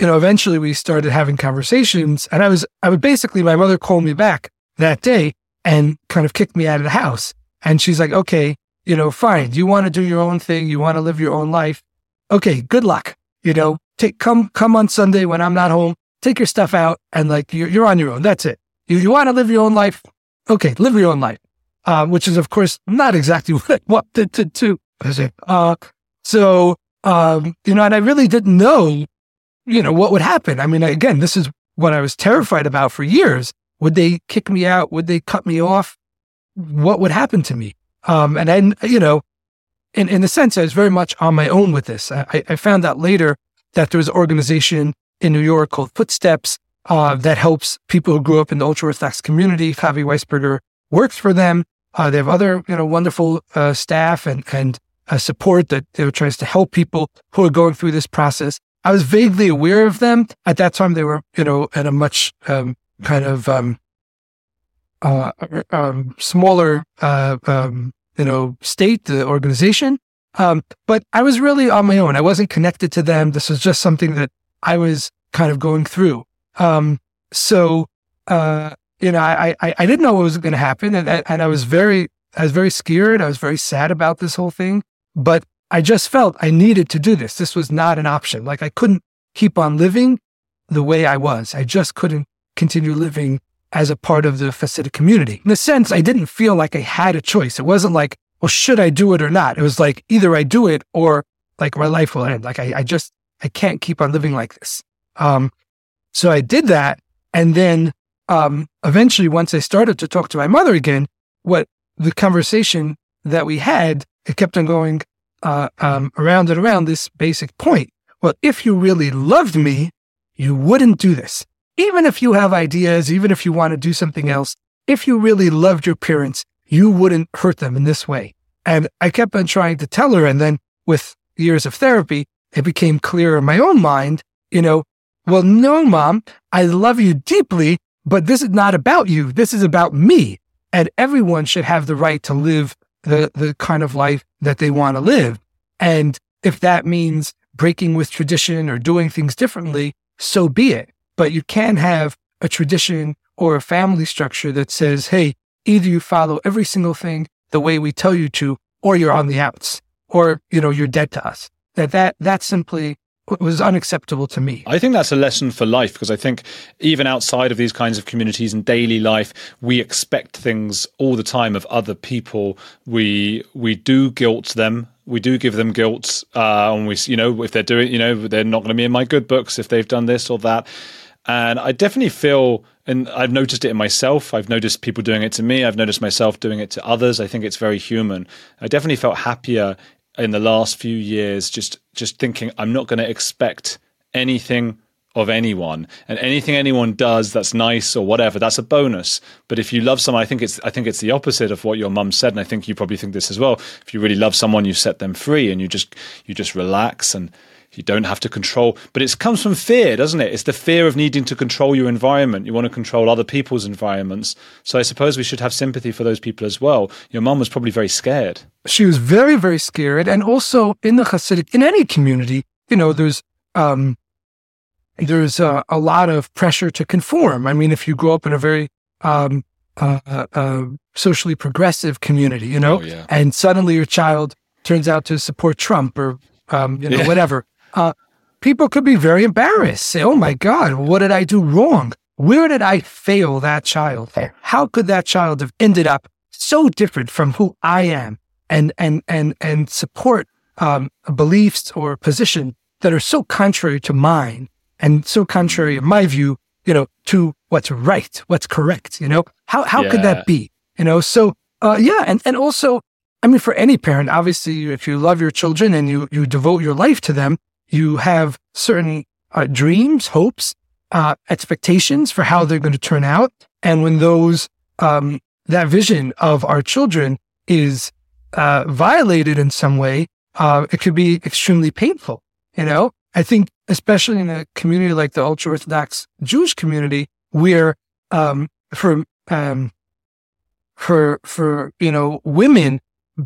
You know, eventually we started having conversations, and I was, I would basically, my mother called me back that day and kind of kicked me out of the house. And she's like, okay, you know, fine. You want to do your own thing. You want to live your own life. Okay, good luck. You know, take, come, come on Sunday when I'm not home take your stuff out and like you're, you're on your own. That's it. You, you want to live your own life? Okay, live your own life. Um, which is of course not exactly what I wanted to. Uh, so, um, you know, and I really didn't know, you know, what would happen. I mean, again, this is what I was terrified about for years. Would they kick me out? Would they cut me off? What would happen to me? Um, and then, you know, in, in a sense, I was very much on my own with this. I, I found out later that there was an organization in New York called Footsteps uh, that helps people who grew up in the ultra Orthodox community. Chavie Weisberger works for them. Uh, they have other, you know, wonderful uh, staff and and uh, support that you know, tries to help people who are going through this process. I was vaguely aware of them at that time. They were, you know, at a much um, kind of um, uh, um, smaller, uh, um, you know, state, the organization. Um, but I was really on my own. I wasn't connected to them. This was just something that I was kind of going through. Um, so, uh, you know, I, I, I didn't know what was going to happen. And, and I was very, I was very scared. I was very sad about this whole thing, but I just felt I needed to do this. This was not an option. Like I couldn't keep on living the way I was. I just couldn't continue living as a part of the Hasidic community. In a sense, I didn't feel like I had a choice. It wasn't like, well, should I do it or not? It was like either I do it or like my life will end. Like I, I just I can't keep on living like this. Um, so I did that. And then um, eventually, once I started to talk to my mother again, what the conversation that we had, it kept on going uh, um, around and around this basic point. Well, if you really loved me, you wouldn't do this. Even if you have ideas, even if you want to do something else, if you really loved your parents, you wouldn't hurt them in this way. And I kept on trying to tell her. And then with years of therapy, it became clear in my own mind, you know, well, no, mom, I love you deeply, but this is not about you. This is about me. And everyone should have the right to live the, the kind of life that they want to live. And if that means breaking with tradition or doing things differently, so be it. But you can't have a tradition or a family structure that says, hey, either you follow every single thing the way we tell you to, or you're on the outs, or, you know, you're dead to us that that that simply was unacceptable to me. I think that's a lesson for life because I think even outside of these kinds of communities in daily life, we expect things all the time of other people. We we do guilt them. We do give them guilt, uh, and we you know if they're doing you know they're not going to be in my good books if they've done this or that. And I definitely feel, and I've noticed it in myself. I've noticed people doing it to me. I've noticed myself doing it to others. I think it's very human. I definitely felt happier in the last few years just just thinking I'm not going to expect anything of anyone. And anything anyone does that's nice or whatever that's a bonus. But if you love someone i think it's i think it's the opposite of what your mum said and i think you probably think this as well. If you really love someone you set them free and you just you just relax and you don't have to control but it comes from fear doesn't it it's the fear of needing to control your environment you want to control other people's environments so i suppose we should have sympathy for those people as well your mom was probably very scared she was very very scared and also in the hasidic in any community you know there's um there's a, a, lot of pressure to conform. I mean, if you grow up in a very um, uh, uh, uh socially progressive community, you know, oh, yeah. and suddenly your child turns out to support Trump or um, you know yeah. whatever, uh, people could be very embarrassed. Say, "Oh my God, what did I do wrong? Where did I fail that child? How could that child have ended up so different from who I am?" And and and and support um, beliefs or position that are so contrary to mine and so contrary, in my view, you know, to what's right, what's correct. You know, how how yeah. could that be? You know, so uh, yeah, and and also, I mean, for any parent, obviously, if you love your children and you you devote your life to them, you have certain uh, dreams, hopes, uh, expectations for how they're going to turn out, and when those um, that vision of our children is uh, violated in some way, uh, it could be extremely painful. You know, I think especially in a community like the ultra Orthodox Jewish community, where um, for um, for for you know women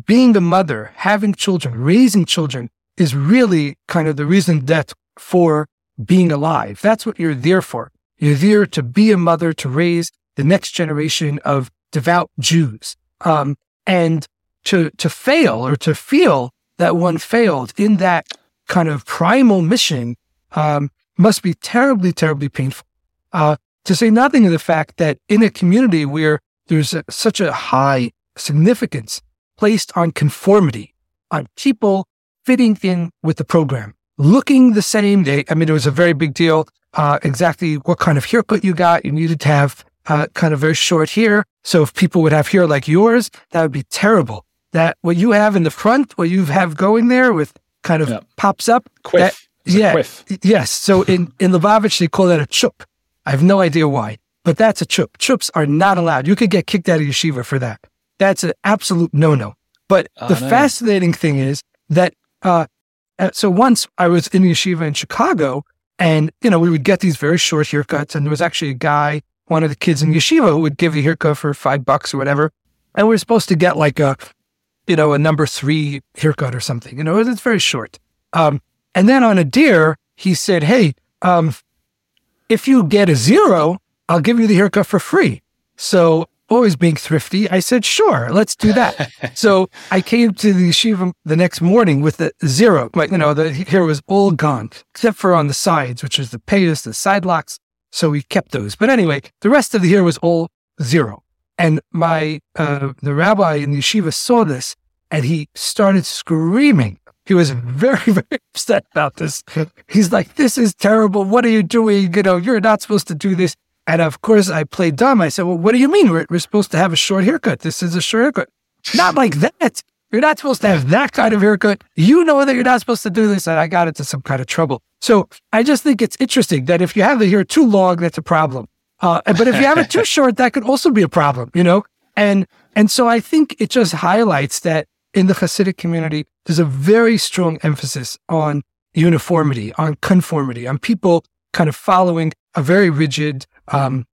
being a mother, having children, raising children is really kind of the reason that for being alive. That's what you're there for. You're there to be a mother to raise the next generation of devout Jews. Um, and to to fail or to feel that one failed in that kind of primal mission um, must be terribly, terribly painful. Uh, to say nothing of the fact that in a community where there's a, such a high significance placed on conformity, on people fitting in with the program, looking the same day. I mean, it was a very big deal. Uh, exactly what kind of haircut you got. You needed to have uh, kind of very short hair. So if people would have hair like yours, that would be terrible. That what you have in the front, what you have going there with kind of yeah. pops up. Quiff. That, yeah. Yes. So in, in Lubavitch, they call that a chup. I have no idea why, but that's a chup. Chups are not allowed. You could get kicked out of yeshiva for that. That's an absolute no no. But oh, the no. fascinating thing is that, uh, uh, so once I was in yeshiva in Chicago and, you know, we would get these very short haircuts and there was actually a guy, one of the kids in yeshiva who would give a haircut for five bucks or whatever. And we are supposed to get like a, you know, a number three haircut or something. You know, it's very short. Um, and then on a deer, he said, Hey, um, if you get a zero, I'll give you the haircut for free. So always being thrifty, I said, sure, let's do that. so I came to the yeshiva the next morning with the zero. Like, you know, the hair was all gone, except for on the sides, which is the payas, the side locks. So we kept those. But anyway, the rest of the hair was all zero. And my, uh, the rabbi in the yeshiva saw this and he started screaming. He was very, very upset about this. He's like, this is terrible. What are you doing? You know, you're not supposed to do this. And of course, I played dumb. I said, well, what do you mean? We're, we're supposed to have a short haircut. This is a short haircut. Not like that. You're not supposed to have that kind of haircut. You know that you're not supposed to do this. And I got into some kind of trouble. So I just think it's interesting that if you have the hair too long, that's a problem. Uh, but if you have it too short, that could also be a problem, you know? And, and so I think it just highlights that in the Hasidic community, there's a very strong emphasis on uniformity, on conformity, on people kind of following a very rigid um,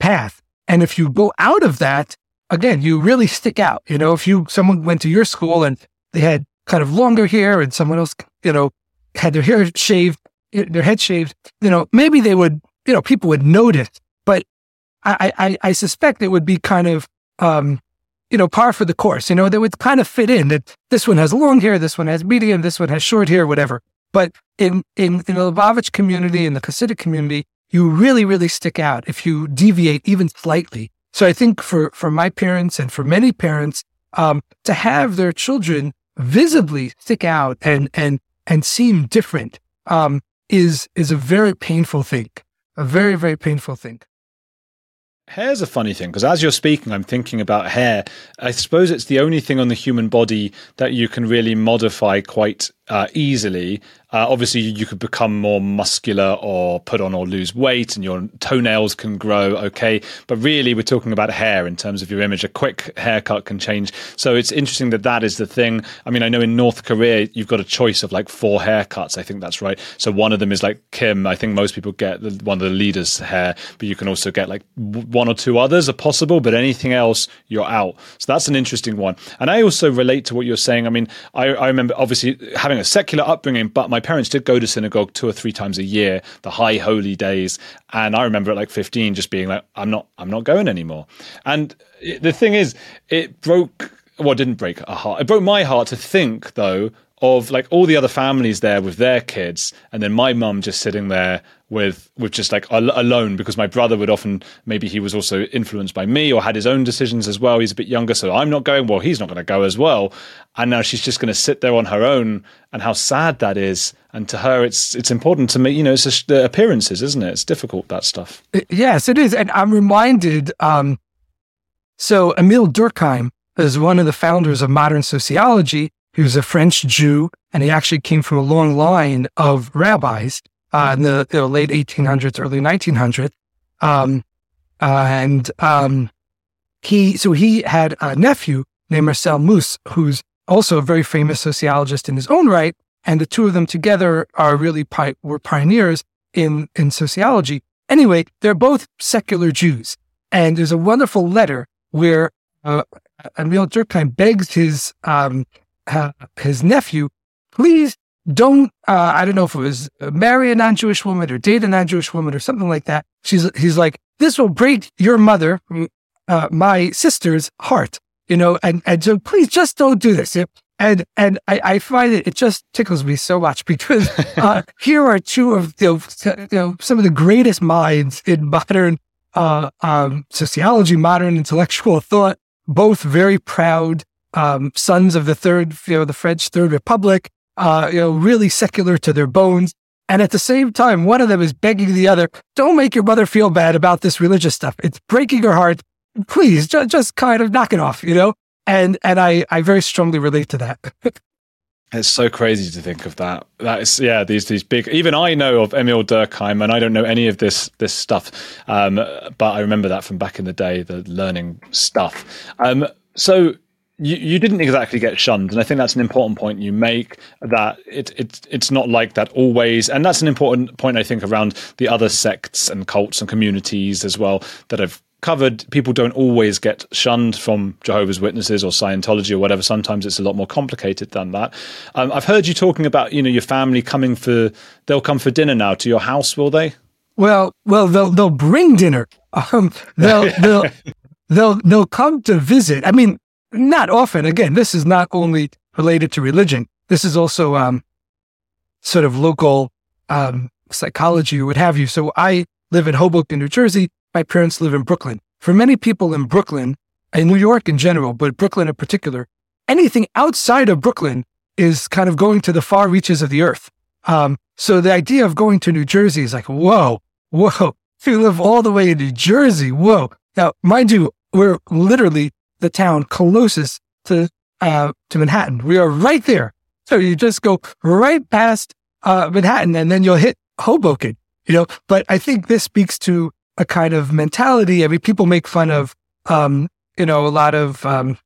path. And if you go out of that, again, you really stick out. You know, if you someone went to your school and they had kind of longer hair, and someone else, you know, had their hair shaved, their head shaved, you know, maybe they would, you know, people would notice. But I, I, I suspect it would be kind of um, you know, par for the course. You know, they would kind of fit in that this one has long hair, this one has medium, this one has short hair, whatever. But in, in, in the Lubavitch community, in the Hasidic community, you really, really stick out if you deviate even slightly. So I think for, for my parents and for many parents, um, to have their children visibly stick out and, and, and seem different, um, is, is a very painful thing, a very, very painful thing. Hair's a funny thing because as you're speaking, I'm thinking about hair. I suppose it's the only thing on the human body that you can really modify quite uh, easily. Uh, obviously, you could become more muscular or put on or lose weight, and your toenails can grow. Okay, but really, we're talking about hair in terms of your image. A quick haircut can change. So it's interesting that that is the thing. I mean, I know in North Korea you've got a choice of like four haircuts. I think that's right. So one of them is like Kim. I think most people get the, one of the leaders' hair, but you can also get like one or two others are possible. But anything else, you're out. So that's an interesting one. And I also relate to what you're saying. I mean, I, I remember obviously having a secular upbringing, but my parents did go to synagogue two or three times a year, the high holy days. And I remember at like 15 just being like, I'm not, I'm not going anymore. And the thing is, it broke, well, it didn't break a heart. It broke my heart to think though of like all the other families there with their kids, and then my mum just sitting there with with just like al- alone because my brother would often maybe he was also influenced by me or had his own decisions as well. He's a bit younger, so I'm not going. Well, he's not going to go as well, and now she's just going to sit there on her own. And how sad that is. And to her, it's it's important to me. You know, it's just the appearances, isn't it? It's difficult that stuff. Yes, it is, and I'm reminded. Um, so Emile Durkheim is one of the founders of modern sociology he was a French Jew, and he actually came from a long line of rabbis uh, in the you know, late 1800s, early 1900s. Um, uh, and um, he, so he had a nephew named Marcel Mauss, who's also a very famous sociologist in his own right. And the two of them together are really pi- were pioneers in in sociology. Anyway, they're both secular Jews, and there's a wonderful letter where uh, Emile Durkheim begs his um, uh, his nephew, please don't, uh, I don't know if it was marry a non-Jewish woman or date a non-Jewish woman or something like that. She's, he's like, this will break your mother, uh, my sister's heart, you know, and, and so please just don't do this. And, and I, I find it, it just tickles me so much because, uh, here are two of, you know, you know, some of the greatest minds in modern, uh, um, sociology, modern intellectual thought, both very proud, um, sons of the third, you know, the French Third Republic, uh, you know, really secular to their bones. And at the same time, one of them is begging the other, don't make your mother feel bad about this religious stuff. It's breaking her heart. Please ju- just kind of knock it off, you know? And, and I, I very strongly relate to that. It's so crazy to think of that. That is, yeah, these these big. Even I know of Emile Durkheim, and I don't know any of this this stuff. Um, but I remember that from back in the day, the learning stuff. Um, so you, you didn't exactly get shunned, and I think that's an important point you make. That it, it it's not like that always, and that's an important point I think around the other sects and cults and communities as well that I've covered. People don't always get shunned from Jehovah's Witnesses or Scientology or whatever. Sometimes it's a lot more complicated than that. Um, I've heard you talking about you know your family coming for they'll come for dinner now to your house, will they? Well, well, they'll they'll bring dinner. Um, they'll they'll they'll they'll come to visit. I mean, not often. Again, this is not only related to religion. This is also um, sort of local um, psychology or what have you. So I live in Hoboken, New Jersey. My parents live in Brooklyn. For many people in Brooklyn, and New York in general, but Brooklyn in particular, anything outside of Brooklyn is kind of going to the far reaches of the earth. Um, so the idea of going to New Jersey is like, whoa, whoa, you live all the way in New Jersey. Whoa. Now, mind you, we're literally the town closest to uh, to Manhattan. We are right there. So you just go right past uh, Manhattan, and then you'll hit Hoboken. You know, but I think this speaks to a kind of mentality. I mean, people make fun of, um, you know, a lot of um,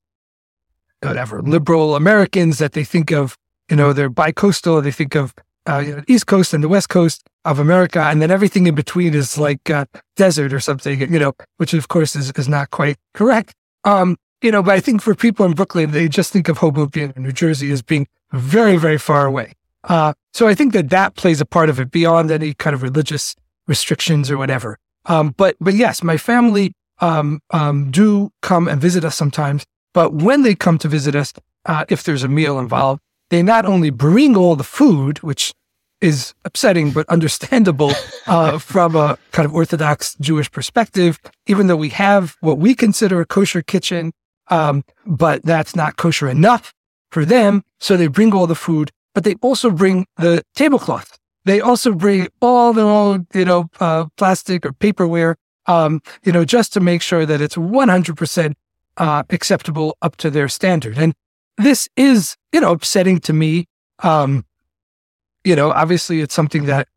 whatever liberal Americans that they think of, you know, they're bicoastal. They think of uh, you know, East Coast and the West Coast of America, and then everything in between is like uh, desert or something. You know, which of course is is not quite correct. Um, you know, but I think for people in Brooklyn, they just think of Hoboken or New Jersey as being very, very far away. Uh, so I think that that plays a part of it beyond any kind of religious restrictions or whatever. Um, but, but yes, my family, um, um, do come and visit us sometimes. But when they come to visit us, uh, if there's a meal involved, they not only bring all the food, which is upsetting but understandable uh, from a kind of Orthodox Jewish perspective, even though we have what we consider a kosher kitchen, um, but that's not kosher enough for them. So they bring all the food, but they also bring the tablecloth. They also bring all their own, you know, uh, plastic or paperware, um, you know, just to make sure that it's 100% uh, acceptable up to their standard. And this is, you know, upsetting to me. Um, you know, obviously it's something that,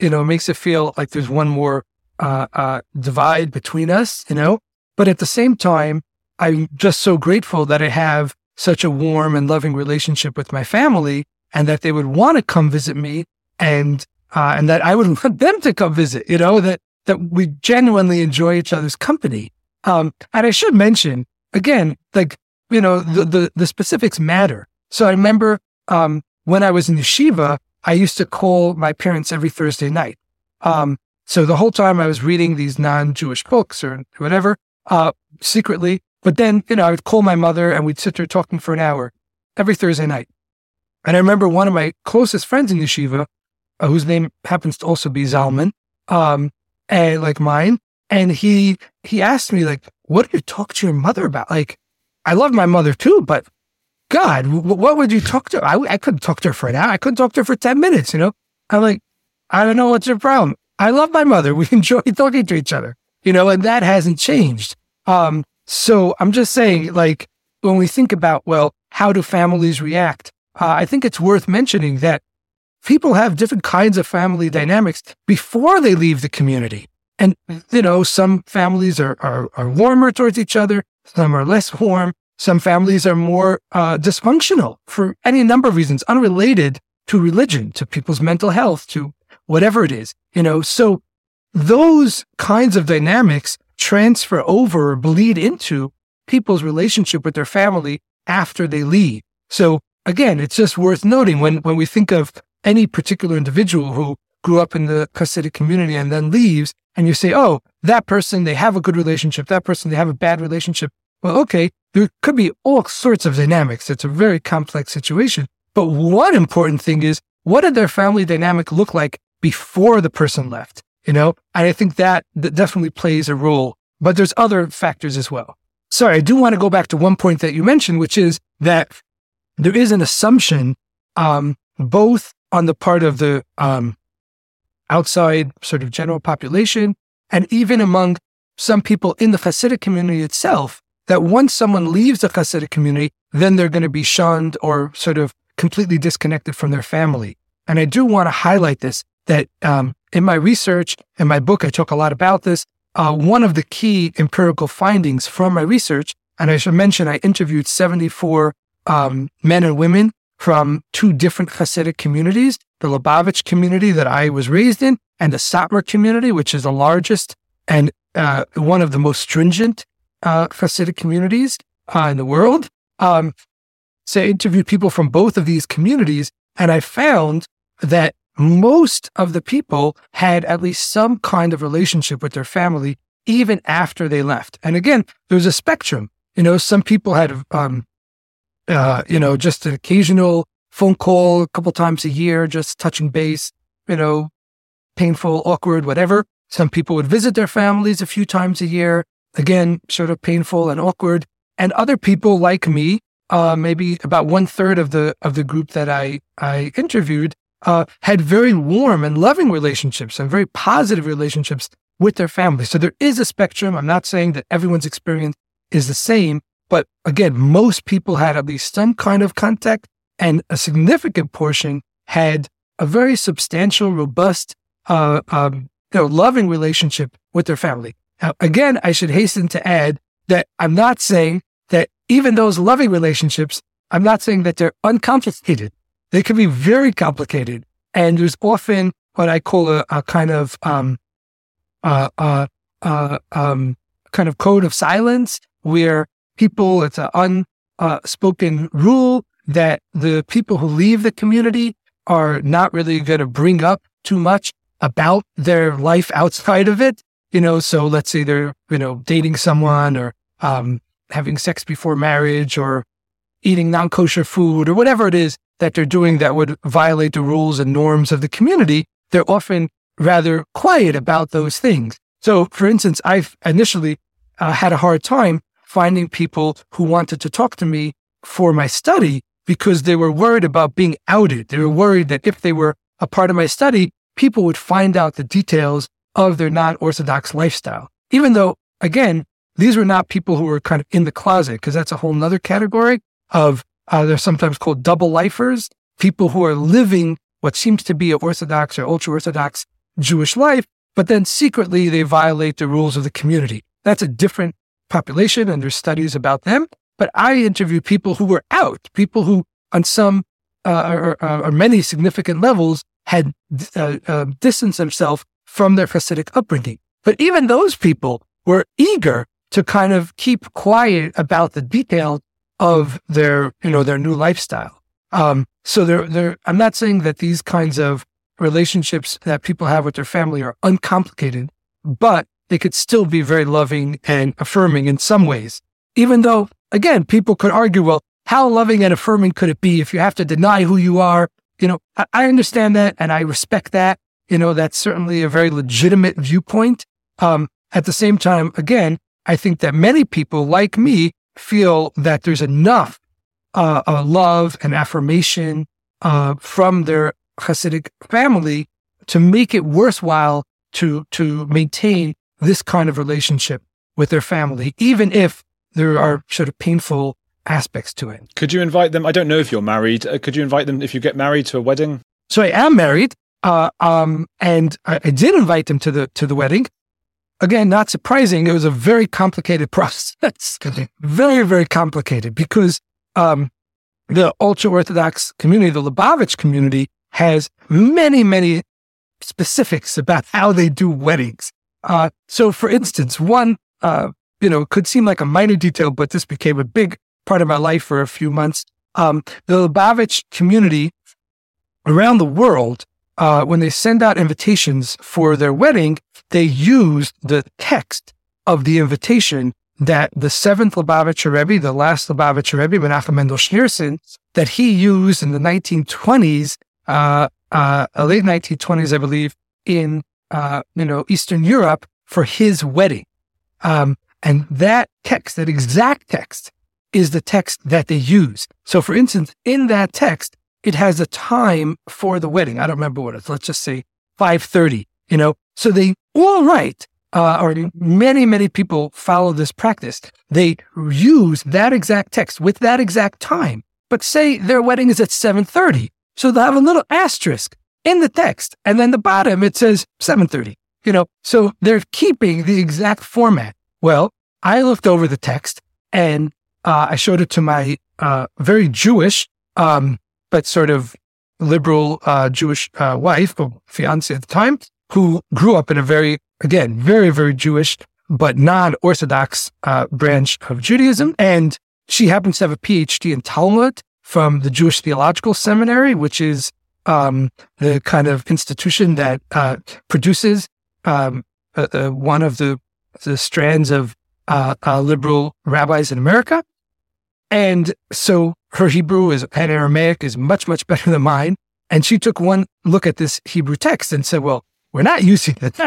you know, makes it feel like there's one more uh, uh, divide between us, you know, but at the same time, I'm just so grateful that I have such a warm and loving relationship with my family and that they would want to come visit me and, uh, and that I would want them to come visit, you know, that, that we genuinely enjoy each other's company. Um, and I should mention again, like, you know, the, the, the specifics matter. So I remember, um, when I was in yeshiva, I used to call my parents every Thursday night. Um, so the whole time I was reading these non-Jewish books or whatever, uh, secretly. But then, you know, I would call my mother and we'd sit there talking for an hour every Thursday night. And I remember one of my closest friends in yeshiva, uh, whose name happens to also be Zalman, um, and like mine. And he, he asked me like, what do you talk to your mother about? Like, I love my mother too, but God, w- what would you talk to? I, I couldn't talk to her for an hour. I couldn't talk to her for 10 minutes, you know? I'm like, I don't know what's your problem. I love my mother. We enjoy talking to each other, you know, and that hasn't changed. Um, so I'm just saying, like, when we think about, well, how do families react? Uh, I think it's worth mentioning that people have different kinds of family dynamics before they leave the community. And, you know, some families are, are, are warmer towards each other. Some are less warm. Some families are more uh, dysfunctional for any number of reasons, unrelated to religion, to people's mental health, to whatever it is, you know. So those kinds of dynamics transfer over or bleed into people's relationship with their family after they leave. So again, it's just worth noting when, when we think of any particular individual who grew up in the Hasidic community and then leaves, and you say, oh, that person, they have a good relationship. That person, they have a bad relationship. Well, okay, there could be all sorts of dynamics. It's a very complex situation. But one important thing is, what did their family dynamic look like before the person left? You know, and I think that, that definitely plays a role, but there's other factors as well. Sorry, I do want to go back to one point that you mentioned, which is that there is an assumption, um, both on the part of the, um, outside sort of general population and even among some people in the Hasidic community itself, that once someone leaves the Hasidic community, then they're going to be shunned or sort of completely disconnected from their family. And I do want to highlight this that um, in my research, in my book, I talk a lot about this. Uh, one of the key empirical findings from my research, and I should mention, I interviewed 74 um, men and women from two different Hasidic communities, the Lubavitch community that I was raised in, and the Satmar community, which is the largest and uh, one of the most stringent uh, Hasidic communities uh, in the world. Um, so I interviewed people from both of these communities, and I found that most of the people had at least some kind of relationship with their family even after they left. And again, there's a spectrum. You know, some people had, um, uh, you know, just an occasional phone call a couple times a year, just touching base, you know, painful, awkward, whatever. Some people would visit their families a few times a year. Again, sort of painful and awkward. And other people like me, uh, maybe about one third of the of the group that I I interviewed uh, had very warm and loving relationships and very positive relationships with their family. So there is a spectrum. I'm not saying that everyone's experience is the same, but again, most people had at least some kind of contact, and a significant portion had a very substantial, robust, uh, um, you know, loving relationship with their family. Now, again, I should hasten to add that I'm not saying that even those loving relationships, I'm not saying that they're uncomplicated. They can be very complicated. And there's often what I call a, a kind of, um, uh, uh, uh, um, kind of code of silence where people, it's an unspoken rule that the people who leave the community are not really going to bring up too much about their life outside of it. You know, so let's say they're, you know, dating someone or, um, having sex before marriage or eating non kosher food or whatever it is that they're doing that would violate the rules and norms of the community, they're often rather quiet about those things. So, for instance, I've initially uh, had a hard time finding people who wanted to talk to me for my study because they were worried about being outed. They were worried that if they were a part of my study, people would find out the details of their non Orthodox lifestyle. Even though, again, these were not people who were kind of in the closet, because that's a whole nother category of uh, they're sometimes called double lifers, people who are living what seems to be an Orthodox or ultra Orthodox Jewish life, but then secretly they violate the rules of the community. That's a different population, and there's studies about them. But I interview people who were out, people who, on some uh, or, or, many significant levels, had uh, uh, distanced themselves from their Hasidic upbringing. But even those people were eager to kind of keep quiet about the details of their, you know, their new lifestyle. Um, So they're, they're, I'm not saying that these kinds of relationships that people have with their family are uncomplicated, but they could still be very loving and affirming in some ways. Even though, again, people could argue, well, how loving and affirming could it be if you have to deny who you are? You know, I, I understand that and I respect that. You know, that's certainly a very legitimate viewpoint. Um, at the same time, again, I think that many people like me feel that there's enough uh, uh, love and affirmation uh, from their Hasidic family to make it worthwhile to to maintain this kind of relationship with their family, even if there are sort of painful aspects to it. Could you invite them? I don't know if you're married. Uh, could you invite them if you get married to a wedding? So I am married, uh, um, and I, I, did invite them to the to the wedding. Again, not surprising. It was a very complicated process. very very complicated because um, the ultra orthodox community, the Lubavitch community, has many many specifics about how they do weddings. Uh, so, for instance, one uh, you know could seem like a minor detail, but this became a big part of my life for a few months. Um, the Lubavitch community around the world, uh, when they send out invitations for their wedding, they used the text of the invitation that the seventh Lubavitcher Rebbe, the last Lubavitcher Rebbe, Menachem Mendel Schneerson, that he used in the 1920s, uh, uh, late 1920s, I believe, in uh, you know Eastern Europe for his wedding. Um, and that text, that exact text, is the text that they use. So, for instance, in that text, it has a time for the wedding. I don't remember what it's. Let's just say 5:30. You know, so they all write, uh, or many many people follow this practice. They use that exact text with that exact time, but say their wedding is at 7:30, so they'll have a little asterisk in the text, and then the bottom it says 7:30. You know, so they're keeping the exact format. Well, I looked over the text and uh, I showed it to my uh, very Jewish, um, but sort of liberal uh, Jewish uh, wife or fiance at the time, who grew up in a very, again, very, very Jewish, but non Orthodox uh, branch of Judaism. And she happens to have a PhD in Talmud from the Jewish Theological Seminary, which is um, the kind of institution that uh, produces um, one of the, the strands of liberal rabbis in America. And so her Hebrew is and Aramaic is much, much better than mine. And she took one look at this Hebrew text and said, well, we're not using it.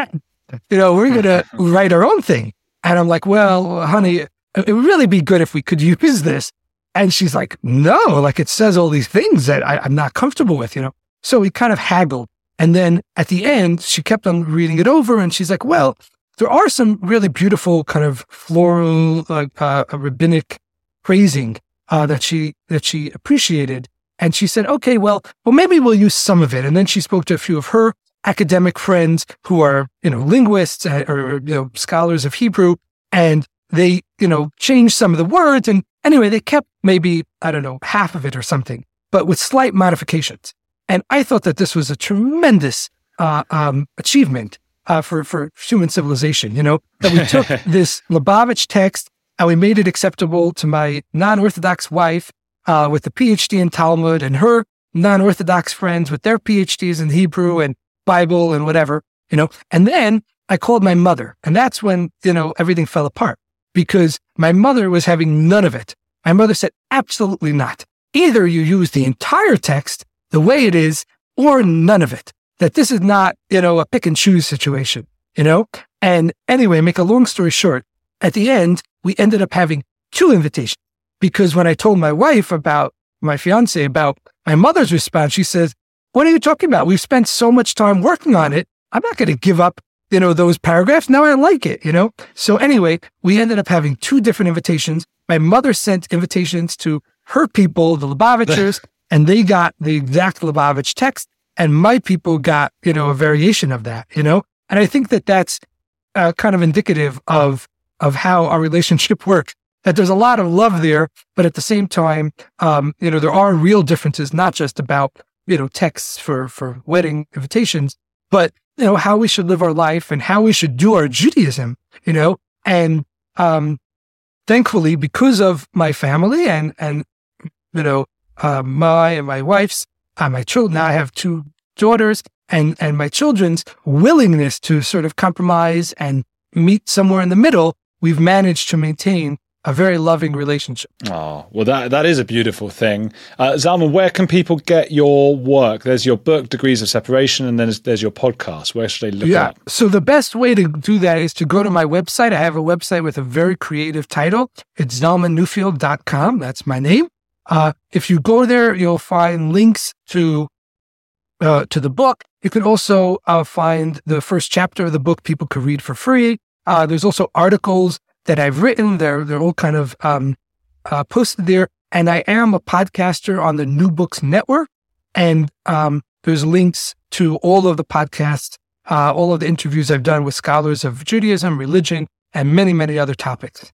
You know, we're going to write our own thing. And I'm like, well, honey, it would really be good if we could use this. And she's like, no, like it says all these things that I, I'm not comfortable with, you know? So we kind of haggled. And then at the end, she kept on reading it over and she's like, well, there are some really beautiful kind of floral, like uh, rabbinic praising uh, that she that she appreciated. And she said, okay, well, well, maybe we'll use some of it. And then she spoke to a few of her academic friends who are, you know, linguists uh, or, you know, scholars of Hebrew. And they, you know, changed some of the words. And anyway, they kept maybe, I don't know, half of it or something, but with slight modifications. And I thought that this was a tremendous uh, um, achievement uh, for, for human civilization, you know, that we took this Lubavitch text and we made it acceptable to my non-Orthodox wife uh, with a PhD in Talmud and her non-Orthodox friends with their PhDs in Hebrew and Bible and whatever, you know. And then I called my mother, and that's when you know everything fell apart because my mother was having none of it. My mother said, "Absolutely not. Either you use the entire text the way it is, or none of it. That this is not you know a pick and choose situation." You know, and anyway, make a long story short, at the end, we ended up having two invitations because when I told my wife about my fiance about my mother's response, she says, what are you talking about? We've spent so much time working on it. I'm not going to give up, you know, those paragraphs. Now I like it, you know? So anyway, we ended up having two different invitations. My mother sent invitations to her people, the Lubavitchers, and they got the exact Lubavitch text. And my people got, you know, a variation of that, you know? And I think that that's uh, kind of indicative of of how our relationship works. That there's a lot of love there, but at the same time, um, you know, there are real differences, not just about, you know, texts for, for wedding invitations, but, you know, how we should live our life and how we should do our Judaism, you know, and, um, thankfully, because of my family and, and, you know, uh, my and my wife's, uh, my children. Now I have two daughters, and and my children's willingness to sort of compromise and meet somewhere in the middle. We've managed to maintain a very loving relationship. Oh, well, that that is a beautiful thing. Uh, Zalman, where can people get your work? There's your book, Degrees of Separation, and then there's, there's your podcast. Where should they look yeah. up? So the best way to do that is to go to my website. I have a website with a very creative title. It's zalmannewfield.com. That's my name. Uh, if you go there, you'll find links to uh, to the book. You can also uh, find the first chapter of the book people could read for free. Uh, there's also articles that I've written. They're they're all kind of um, uh, posted there, and I am a podcaster on the New Books Network. And um, there's links to all of the podcasts, uh, all of the interviews I've done with scholars of Judaism, religion, and many many other topics.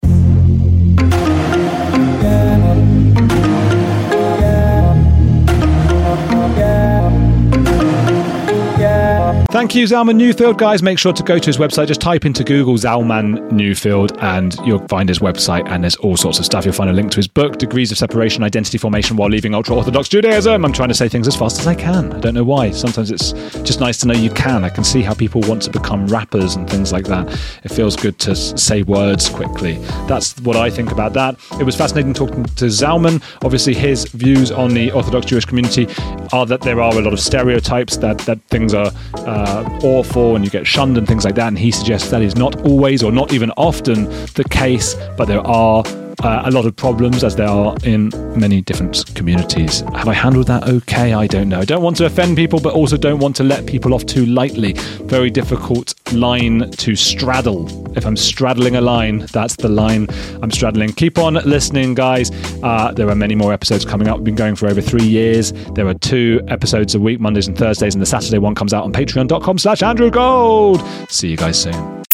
Thank you, Zalman Newfield. Guys, make sure to go to his website. Just type into Google Zalman Newfield and you'll find his website. And there's all sorts of stuff. You'll find a link to his book, Degrees of Separation, Identity Formation While Leaving Ultra Orthodox Judaism. I'm trying to say things as fast as I can. I don't know why. Sometimes it's just nice to know you can. I can see how people want to become rappers and things like that. It feels good to say words quickly. That's what I think about that. It was fascinating talking to Zalman. Obviously, his views on the Orthodox Jewish community are that there are a lot of stereotypes, that, that things are. Uh, uh, awful and you get shunned and things like that. And he suggests that is not always or not even often the case, but there are uh, a lot of problems as there are in many different communities. Have I handled that okay? I don't know. I don't want to offend people, but also don't want to let people off too lightly. Very difficult line to straddle. If I'm straddling a line, that's the line I'm straddling. Keep on listening, guys. Uh, there are many more episodes coming up. We've been going for over three years. There are two episodes a week, Mondays and Thursdays, and the Saturday one comes out on patreon.com slash Andrew Gold. See you guys soon.